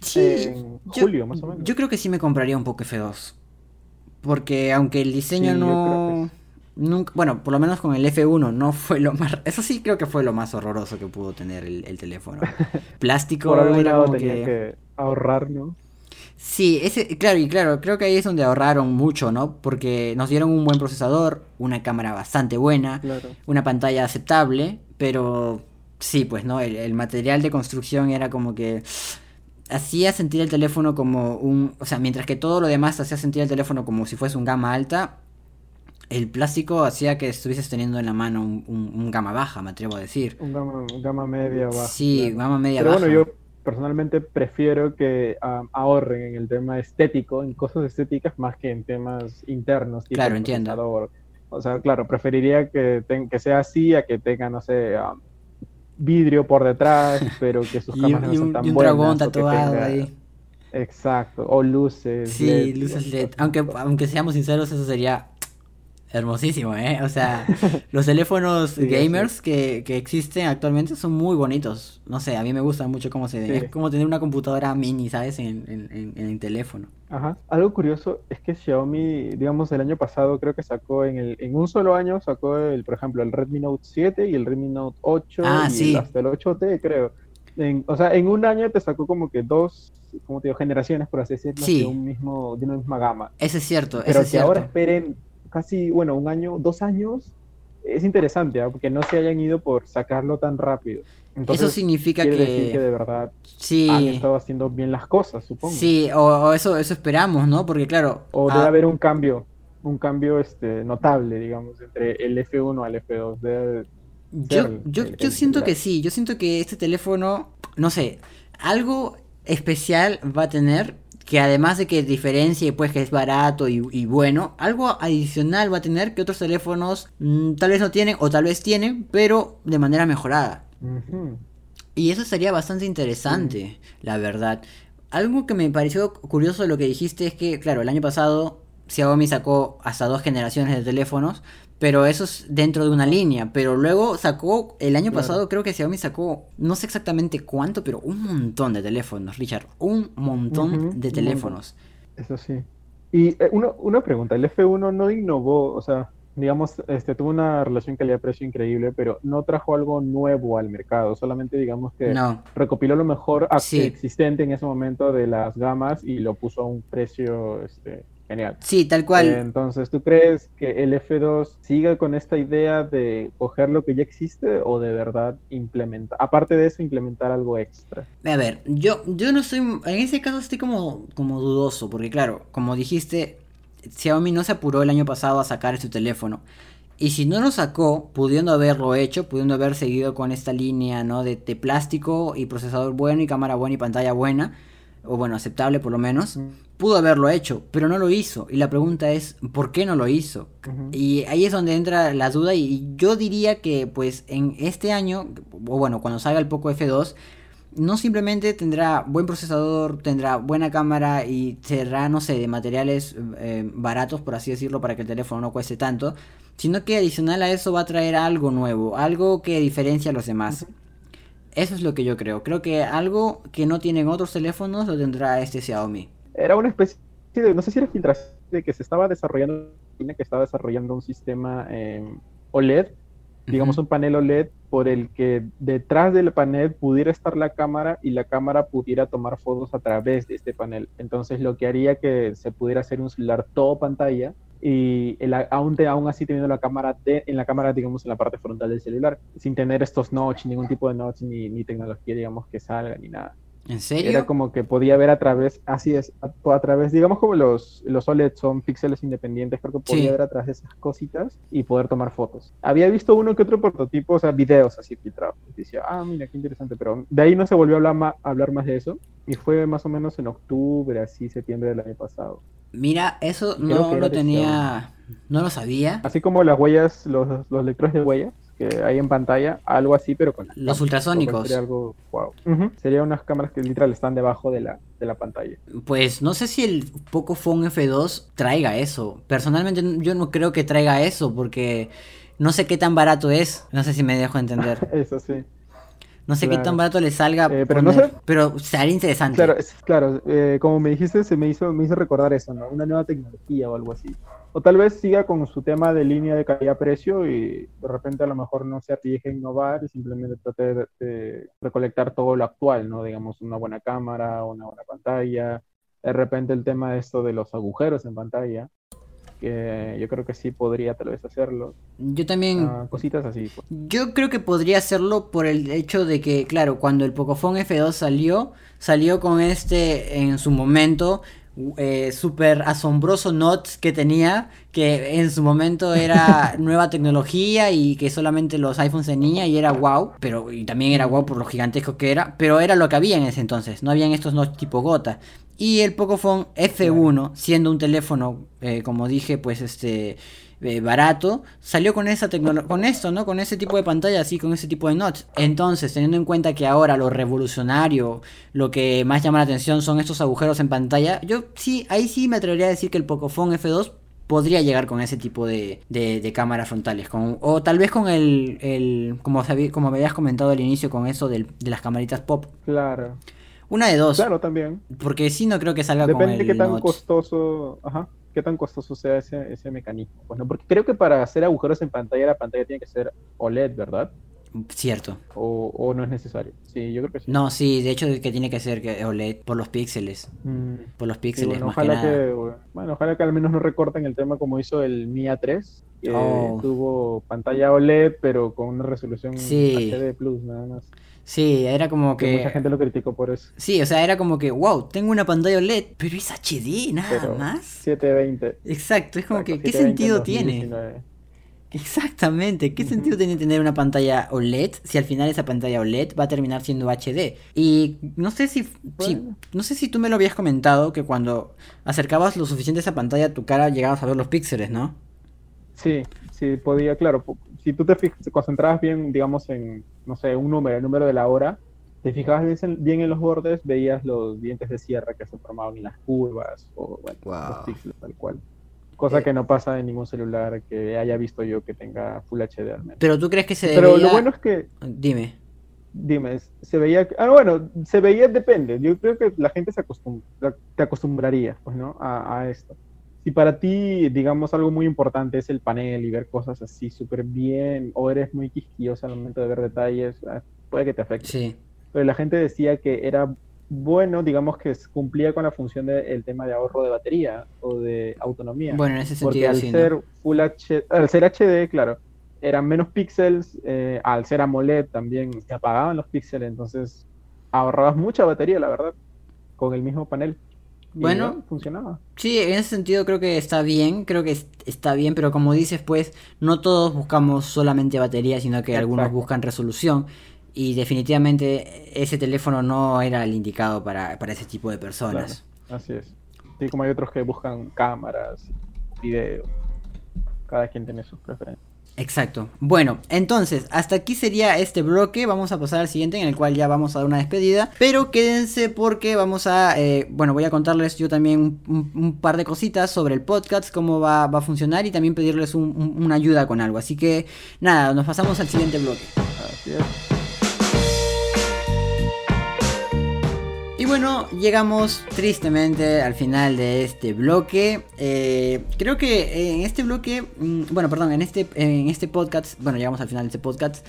[SPEAKER 1] Sí,
[SPEAKER 2] En
[SPEAKER 1] yo-
[SPEAKER 2] julio, más o menos.
[SPEAKER 1] Yo creo que sí me compraría un Poco F2. Porque aunque el diseño
[SPEAKER 2] Sí,
[SPEAKER 1] no... Nunca, bueno, por lo menos con el F1 no fue lo más... Eso sí creo que fue lo más horroroso que pudo tener el, el teléfono. Plástico
[SPEAKER 2] Por algún
[SPEAKER 1] era
[SPEAKER 2] lado
[SPEAKER 1] como
[SPEAKER 2] tenía
[SPEAKER 1] que...
[SPEAKER 2] que ahorrar, ¿no?
[SPEAKER 1] Sí, ese, claro, y claro, creo que ahí es donde ahorraron mucho, ¿no? Porque nos dieron un buen procesador, una cámara bastante buena,
[SPEAKER 2] Claro.
[SPEAKER 1] una pantalla aceptable, pero sí, pues, ¿no? El, el material de construcción era como que hacía sentir el teléfono como un... O sea, mientras que todo lo demás hacía sentir el teléfono como si fuese un gama alta, el plástico hacía que estuvieses teniendo en la mano un, un- un gama baja, me atrevo a decir.
[SPEAKER 2] Un gama, un gama media baja.
[SPEAKER 1] Sí,
[SPEAKER 2] claro.
[SPEAKER 1] gama media
[SPEAKER 2] Pero
[SPEAKER 1] baja.
[SPEAKER 2] bueno, yo personalmente prefiero que ah, ahorren en el tema estético, en cosas estéticas, más que en temas internos. tipo
[SPEAKER 1] Claro, entiendo.
[SPEAKER 2] O sea, claro, preferiría que, que sea así a que tenga, no sé, ah, vidrio por detrás, pero que sus cámaras no
[SPEAKER 1] un,
[SPEAKER 2] tan
[SPEAKER 1] y un
[SPEAKER 2] buenas.
[SPEAKER 1] dragón tatuado
[SPEAKER 2] tenga-
[SPEAKER 1] ahí.
[SPEAKER 2] Exacto, o luces.
[SPEAKER 1] Sí,
[SPEAKER 2] LED,
[SPEAKER 1] luces LED. Aunque, aunque seamos sinceros, eso sería hermosísimo, ¿eh? O sea, los teléfonos
[SPEAKER 2] Sí,
[SPEAKER 1] gamers que, que existen actualmente son muy bonitos. No sé, a mí me gusta mucho cómo se.
[SPEAKER 2] Sí.
[SPEAKER 1] Es como tener una computadora mini, ¿sabes? En, en, en- el teléfono.
[SPEAKER 2] Ajá. Algo curioso es que Xiaomi, digamos, el año pasado creo que sacó en el, en un solo año sacó el, por ejemplo, el Redmi Note 7 y el Redmi Note 8
[SPEAKER 1] Ah,
[SPEAKER 2] y hasta el 8T, creo. En- o sea, en un año te sacó como que dos, como te digo, generaciones, por así decirlo, de un mismo, de una misma gama.
[SPEAKER 1] Eso es cierto,
[SPEAKER 2] Pero
[SPEAKER 1] eso es
[SPEAKER 2] que ahora
[SPEAKER 1] cierto.
[SPEAKER 2] esperen casi, bueno, un año, dos años, es interesante, ¿ah? Porque no se hayan ido por sacarlo tan rápido. Entonces,
[SPEAKER 1] Eso significa
[SPEAKER 2] quiere decir que
[SPEAKER 1] que...
[SPEAKER 2] de verdad han
[SPEAKER 1] Sí,
[SPEAKER 2] estado haciendo bien las cosas, supongo.
[SPEAKER 1] sí, o, o eso, eso esperamos, ¿no? Porque claro...
[SPEAKER 2] O
[SPEAKER 1] ah,
[SPEAKER 2] debe haber un cambio, un cambio este, notable, digamos, entre el F1 al F2. Debe-
[SPEAKER 1] Yo, yo,
[SPEAKER 2] el-
[SPEAKER 1] yo
[SPEAKER 2] el
[SPEAKER 1] siento que sí, yo siento que este teléfono, no sé, algo especial va a tener que además de que diferencie pues que es barato y, y bueno, algo adicional va a tener que otros teléfonos mm, tal vez no tienen o tal vez tienen, pero de manera mejorada. Y eso sería bastante interesante, la verdad. Algo que me pareció curioso de lo que dijiste es que, claro, el año pasado Xiaomi sacó hasta dos generaciones de teléfonos, pero eso es dentro de una línea. Pero luego sacó, el año
[SPEAKER 2] Claro.
[SPEAKER 1] pasado creo que Xiaomi sacó, no sé exactamente cuánto, pero un montón de teléfonos, Richard. Un montón de teléfonos.
[SPEAKER 2] Eso sí. Y eh, una, una pregunta, el F1 no innovó, o sea, digamos, este, tuvo una relación calidad-precio increíble, pero no trajo algo nuevo al mercado, solamente digamos que
[SPEAKER 1] No.
[SPEAKER 2] recopiló lo mejor
[SPEAKER 1] Sí.
[SPEAKER 2] existente en ese momento de las gamas y lo puso a un precio este, genial.
[SPEAKER 1] Sí, tal cual.
[SPEAKER 2] Entonces, ¿tú crees que el F2 siga con esta idea de coger lo que ya existe o de verdad implementar, aparte de eso, implementar algo extra?
[SPEAKER 1] A ver, yo, yo no estoy, en ese caso estoy como, como dudoso, porque claro, como dijiste, Xiaomi no se apuró el año pasado a sacar este teléfono. Y si no lo sacó, pudiendo haberlo hecho, pudiendo haber seguido con esta línea, ¿no? De, de plástico y procesador bueno y cámara buena y pantalla buena, o bueno, aceptable por lo menos, pudo haberlo hecho, pero no lo hizo. Y la pregunta es, ¿por qué no lo hizo? Y ahí es donde entra la duda y yo diría que pues en este año, o bueno, cuando salga el Poco F2, no simplemente tendrá buen procesador, tendrá buena cámara y será, no sé, de materiales eh, baratos, por así decirlo, para que el teléfono no cueste tanto, sino que adicional a eso va a traer algo nuevo, algo que diferencia a los demás. Eso es lo que yo creo. Creo que algo que no tienen otros teléfonos lo tendrá este Xiaomi.
[SPEAKER 2] Era una especie de, no sé si era filtración de que se estaba desarrollando, que estaba desarrollando un sistema eh, OLED, digamos un panel OLED por el que detrás del panel pudiera estar la cámara y la cámara pudiera tomar fotos a través de este panel. Entonces lo que haría que se pudiera hacer un celular todo pantalla y el, aún, te- aún así teniendo la cámara de- en la cámara, digamos, en la parte frontal del celular, sin tener estos notch, ningún tipo de notch, ni, ni tecnología, digamos, que salga, ni nada.
[SPEAKER 1] ¿En serio?
[SPEAKER 2] Era como que podía ver a través, así es, a, a través, digamos como los, los OLED son píxeles independientes, creo que podía
[SPEAKER 1] Sí.
[SPEAKER 2] ver a través de esas cositas y poder tomar fotos. Había visto uno que otro prototipo, o sea, videos así filtrados. Y decía, ah, mira, qué interesante, pero de ahí no se volvió a hablar más, a hablar más de eso. Y fue más o menos en octubre, así, septiembre del año pasado.
[SPEAKER 1] Mira, eso
[SPEAKER 2] Creo
[SPEAKER 1] no lo tenía, no lo sabía.
[SPEAKER 2] Así como las huellas, los, los lectores de huellas que hay en pantalla, algo así, pero con
[SPEAKER 1] Los ultrasónicos.
[SPEAKER 2] Sería algo, wow. Ujú, Sería unas cámaras que literal están debajo de la, de la pantalla.
[SPEAKER 1] Pues no sé si el Pocophone F2 traiga eso. Personalmente yo no creo que traiga eso porque no sé qué tan barato es. No sé si me dejo entender.
[SPEAKER 2] Eso sí.
[SPEAKER 1] No sé qué tan barato le salga.
[SPEAKER 2] Eh, pero no
[SPEAKER 1] poner-
[SPEAKER 2] sé.
[SPEAKER 1] Pero sería interesante.
[SPEAKER 2] Claro, es- claro eh, como me dijiste, se me hizo, me hizo recordar eso, ¿no? Una nueva tecnología o algo así. O tal vez siga con su tema de línea de calidad-precio y de repente a lo mejor no se arriesgue a innovar y simplemente trate de, de recolectar todo lo actual, ¿no? Digamos, una buena cámara, una buena pantalla. De repente el tema de esto de los agujeros en pantalla, que yo creo que sí podría tal vez hacerlo.
[SPEAKER 1] Yo también.
[SPEAKER 2] Ah, cositas así. pues.
[SPEAKER 1] Yo creo que podría hacerlo por el hecho de que, claro, cuando el Pocophone F2 salió, salió con este en su momento eh, súper asombroso Notes que tenía, que en su momento era nueva tecnología y que solamente los iPhones tenían y era wow, pero y también era wow por lo gigantesco que era, pero era lo que había en ese entonces, no habían estos Notes tipo gota. Y el Pocophone F1, siendo un teléfono, eh, como dije, pues este eh, barato, salió con esa tecnología, con esto, ¿no? Con ese tipo de pantalla, así, con ese tipo de notch. Entonces, teniendo en cuenta que ahora lo revolucionario, lo que más llama la atención son estos agujeros en pantalla, yo sí, ahí sí me atrevería a decir que el Pocophone F2 podría llegar con ese tipo de, de, de cámaras frontales. Con, o tal vez con el, el como, sabí- como me habías comentado al inicio, con eso del- de las camaritas pop.
[SPEAKER 2] Claro,
[SPEAKER 1] Una de dos.
[SPEAKER 2] claro, también.
[SPEAKER 1] Porque sí no creo que salga
[SPEAKER 2] Depende
[SPEAKER 1] con
[SPEAKER 2] de
[SPEAKER 1] el
[SPEAKER 2] qué tan
[SPEAKER 1] notch.
[SPEAKER 2] costoso, ajá, qué tan costoso sea ese, ese mecanismo. Pues, ¿no? Porque creo que para hacer agujeros en pantalla, la pantalla tiene que ser OLED, ¿verdad?
[SPEAKER 1] Cierto.
[SPEAKER 2] O, o no es necesario. Sí, yo creo que sí.
[SPEAKER 1] No, sí, de hecho que tiene que ser OLED por los píxeles.
[SPEAKER 2] Mm,
[SPEAKER 1] Por los
[SPEAKER 2] sí,
[SPEAKER 1] píxeles,
[SPEAKER 2] bueno,
[SPEAKER 1] más que
[SPEAKER 2] ojalá
[SPEAKER 1] nada.
[SPEAKER 2] que, bueno, ojalá que al menos no recorten el tema como hizo el Mia 3, que
[SPEAKER 1] Oh.
[SPEAKER 2] tuvo pantalla OLED, pero con una resolución
[SPEAKER 1] Sí.
[SPEAKER 2] HD Plus, nada más.
[SPEAKER 1] Sí, era como
[SPEAKER 2] Que mucha gente lo criticó por eso.
[SPEAKER 1] Sí, o sea, era como que, wow, tengo una pantalla OLED, pero es HD, nada
[SPEAKER 2] Pero
[SPEAKER 1] más.
[SPEAKER 2] 720.
[SPEAKER 1] Exacto, es como
[SPEAKER 2] Exacto,
[SPEAKER 1] que, ¿qué
[SPEAKER 2] 720 en
[SPEAKER 1] sentido tiene?
[SPEAKER 2] 2019.
[SPEAKER 1] Exactamente, ¿qué sentido tiene tener una pantalla OLED si al final esa pantalla OLED va a terminar siendo HD? Y no sé si, si- no sé si tú me lo habías comentado que cuando acercabas lo suficiente a esa pantalla tu cara llegabas a ver los píxeles, ¿no?
[SPEAKER 2] Sí, sí, podía, claro. Si tú te, te concentrabas bien, digamos, en, no sé, un número, el número de la hora, te fijabas bien, en- bien en los bordes, veías los dientes de sierra que se formaban en las curvas, o bueno,
[SPEAKER 1] Wow.
[SPEAKER 2] los píxeles tal cual. Cosa
[SPEAKER 1] Eh.
[SPEAKER 2] que no pasa en ningún celular que haya visto yo que tenga Full HD al menos.
[SPEAKER 1] Pero tú crees que se
[SPEAKER 2] Pero
[SPEAKER 1] debería...
[SPEAKER 2] lo bueno es que,
[SPEAKER 1] Dime.
[SPEAKER 2] dime, se veía, ah, bueno, se veía, depende. Yo creo que la gente se acostum- te acostumbraría, pues, ¿no? A, a esto. Si para ti, digamos, algo muy importante es el panel y ver cosas así súper bien, o eres muy quisquilloso al momento de ver detalles, ah, puede que te afecte.
[SPEAKER 1] Sí.
[SPEAKER 2] Pero la gente decía que era bueno, digamos que cumplía con la función del tema de ahorro de batería o de autonomía.
[SPEAKER 1] Bueno, en ese
[SPEAKER 2] Porque
[SPEAKER 1] sentido
[SPEAKER 2] al
[SPEAKER 1] sí. ¿no?
[SPEAKER 2] ser Full H, al ser HD, claro, eran menos píxeles, eh, al ser AMOLED también se apagaban los píxeles, entonces ahorrabas mucha batería, la verdad, con el mismo panel.
[SPEAKER 1] Bueno.
[SPEAKER 2] ya, funcionaba.
[SPEAKER 1] Sí, en ese sentido creo que está bien, creo que es- está bien, pero como dices, pues no todos buscamos solamente batería, sino que algunos buscan resolución. Y definitivamente ese teléfono no era el indicado para, para ese tipo de personas.
[SPEAKER 2] Claro, así es. Sí, como hay otros que buscan cámaras, video. Cada quien tiene sus preferencias.
[SPEAKER 1] Exacto. Bueno, entonces, hasta aquí sería este bloque. Vamos a pasar al siguiente en el cual ya vamos a dar una despedida. Pero quédense porque vamos a, eh, bueno, voy a contarles yo también un, par de cositas sobre el podcast, cómo va, a funcionar y también pedirles un- un- una ayuda con algo. Así que, nada, nos pasamos al siguiente bloque.
[SPEAKER 2] Así
[SPEAKER 1] bueno, llegamos tristemente al final de este bloque. Eh, creo que en este bloque, mm, bueno, perdón, en este, en este podcast, bueno, llegamos al final de este podcast.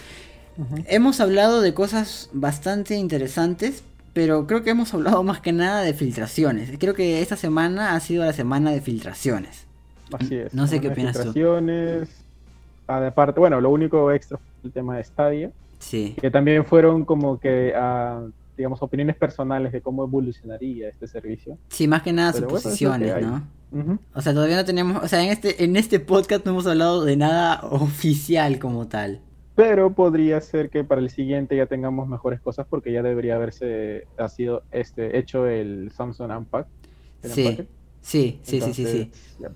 [SPEAKER 1] Hemos hablado de cosas bastante interesantes, pero creo que hemos hablado más que nada de filtraciones. Creo que esta semana ha sido la semana de filtraciones.
[SPEAKER 2] Así es.
[SPEAKER 1] No sé qué opinas tú.
[SPEAKER 2] filtraciones. Ah, Aparte, bueno, lo único extra fue el tema de Stadia,
[SPEAKER 1] Sí,
[SPEAKER 2] que también fueron como que, ah, digamos, opiniones personales de cómo evolucionaría este servicio.
[SPEAKER 1] sí, más que nada
[SPEAKER 2] Pero
[SPEAKER 1] suposiciones. ¿no? O sea, todavía no tenemos, o sea, en este, en este podcast no hemos hablado de nada oficial como tal.
[SPEAKER 2] Pero podría ser que para el siguiente ya tengamos mejores cosas porque ya debería haberse ha sido este hecho el Samsung Unpack. el
[SPEAKER 1] Sí, sí, sí, sí, sí, sí.
[SPEAKER 2] Entonces, ya,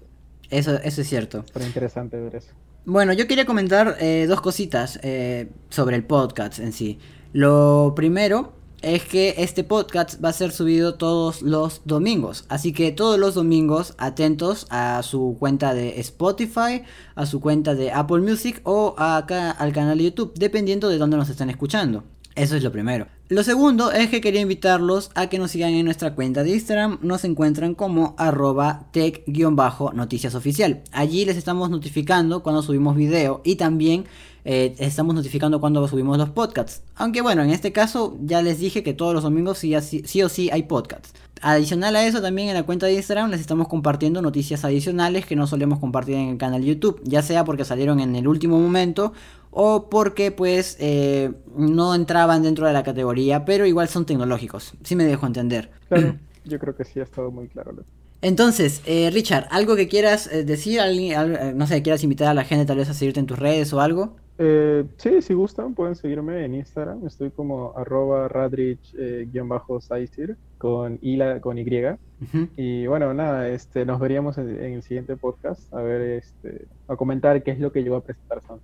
[SPEAKER 1] Eso, eso es cierto.
[SPEAKER 2] Pero interesante ver eso.
[SPEAKER 1] Bueno, yo quería comentar eh, dos cositas eh, sobre el podcast en sí. Lo primero es que este podcast va a ser subido todos los domingos. Así que todos los domingos atentos a su cuenta de Spotify, a su cuenta de Apple Music o acá al canal de YouTube, dependiendo de dónde nos estén escuchando. Eso es lo primero. Lo segundo es que quería invitarlos a que nos sigan en nuestra cuenta de Instagram. Nos encuentran como arroba tech-noticias oficial. Allí les estamos notificando cuando subimos video y también eh, estamos notificando cuando subimos los podcasts. Aunque bueno, en este caso ya les dije que todos los domingos sí, sí, sí o sí hay podcasts. Adicional a eso, también en la cuenta de Instagram les estamos compartiendo noticias adicionales que no solemos compartir en el canal YouTube, ya sea porque salieron en el último momento o porque pues eh, no entraban dentro de la categoría, pero igual son tecnológicos, si me dejo entender.
[SPEAKER 2] Claro, yo creo que sí ha estado muy claro.
[SPEAKER 1] Entonces, eh, Richard, ¿algo que quieras eh, decir? ¿Alguien- al- eh, no sé, quieras invitar a la gente tal vez a seguirte en tus redes o algo?
[SPEAKER 2] Eh, sí, si gustan, pueden seguirme en Instagram. Estoy como arroba radrich-saisir con, con Y.
[SPEAKER 1] Ujú.
[SPEAKER 2] Y bueno, nada, este, nos veríamos en, en el siguiente podcast a ver, este, a comentar qué es lo que yo voy a presentar Samsung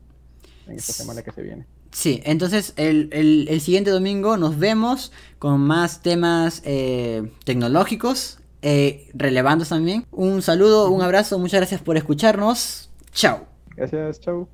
[SPEAKER 2] en esta semana que se viene.
[SPEAKER 1] Sí, entonces el, el- el siguiente domingo nos vemos con más temas eh, tecnológicos, eh, relevantes también. Un saludo, un abrazo, muchas gracias por escucharnos. Chao.
[SPEAKER 2] Gracias, chau.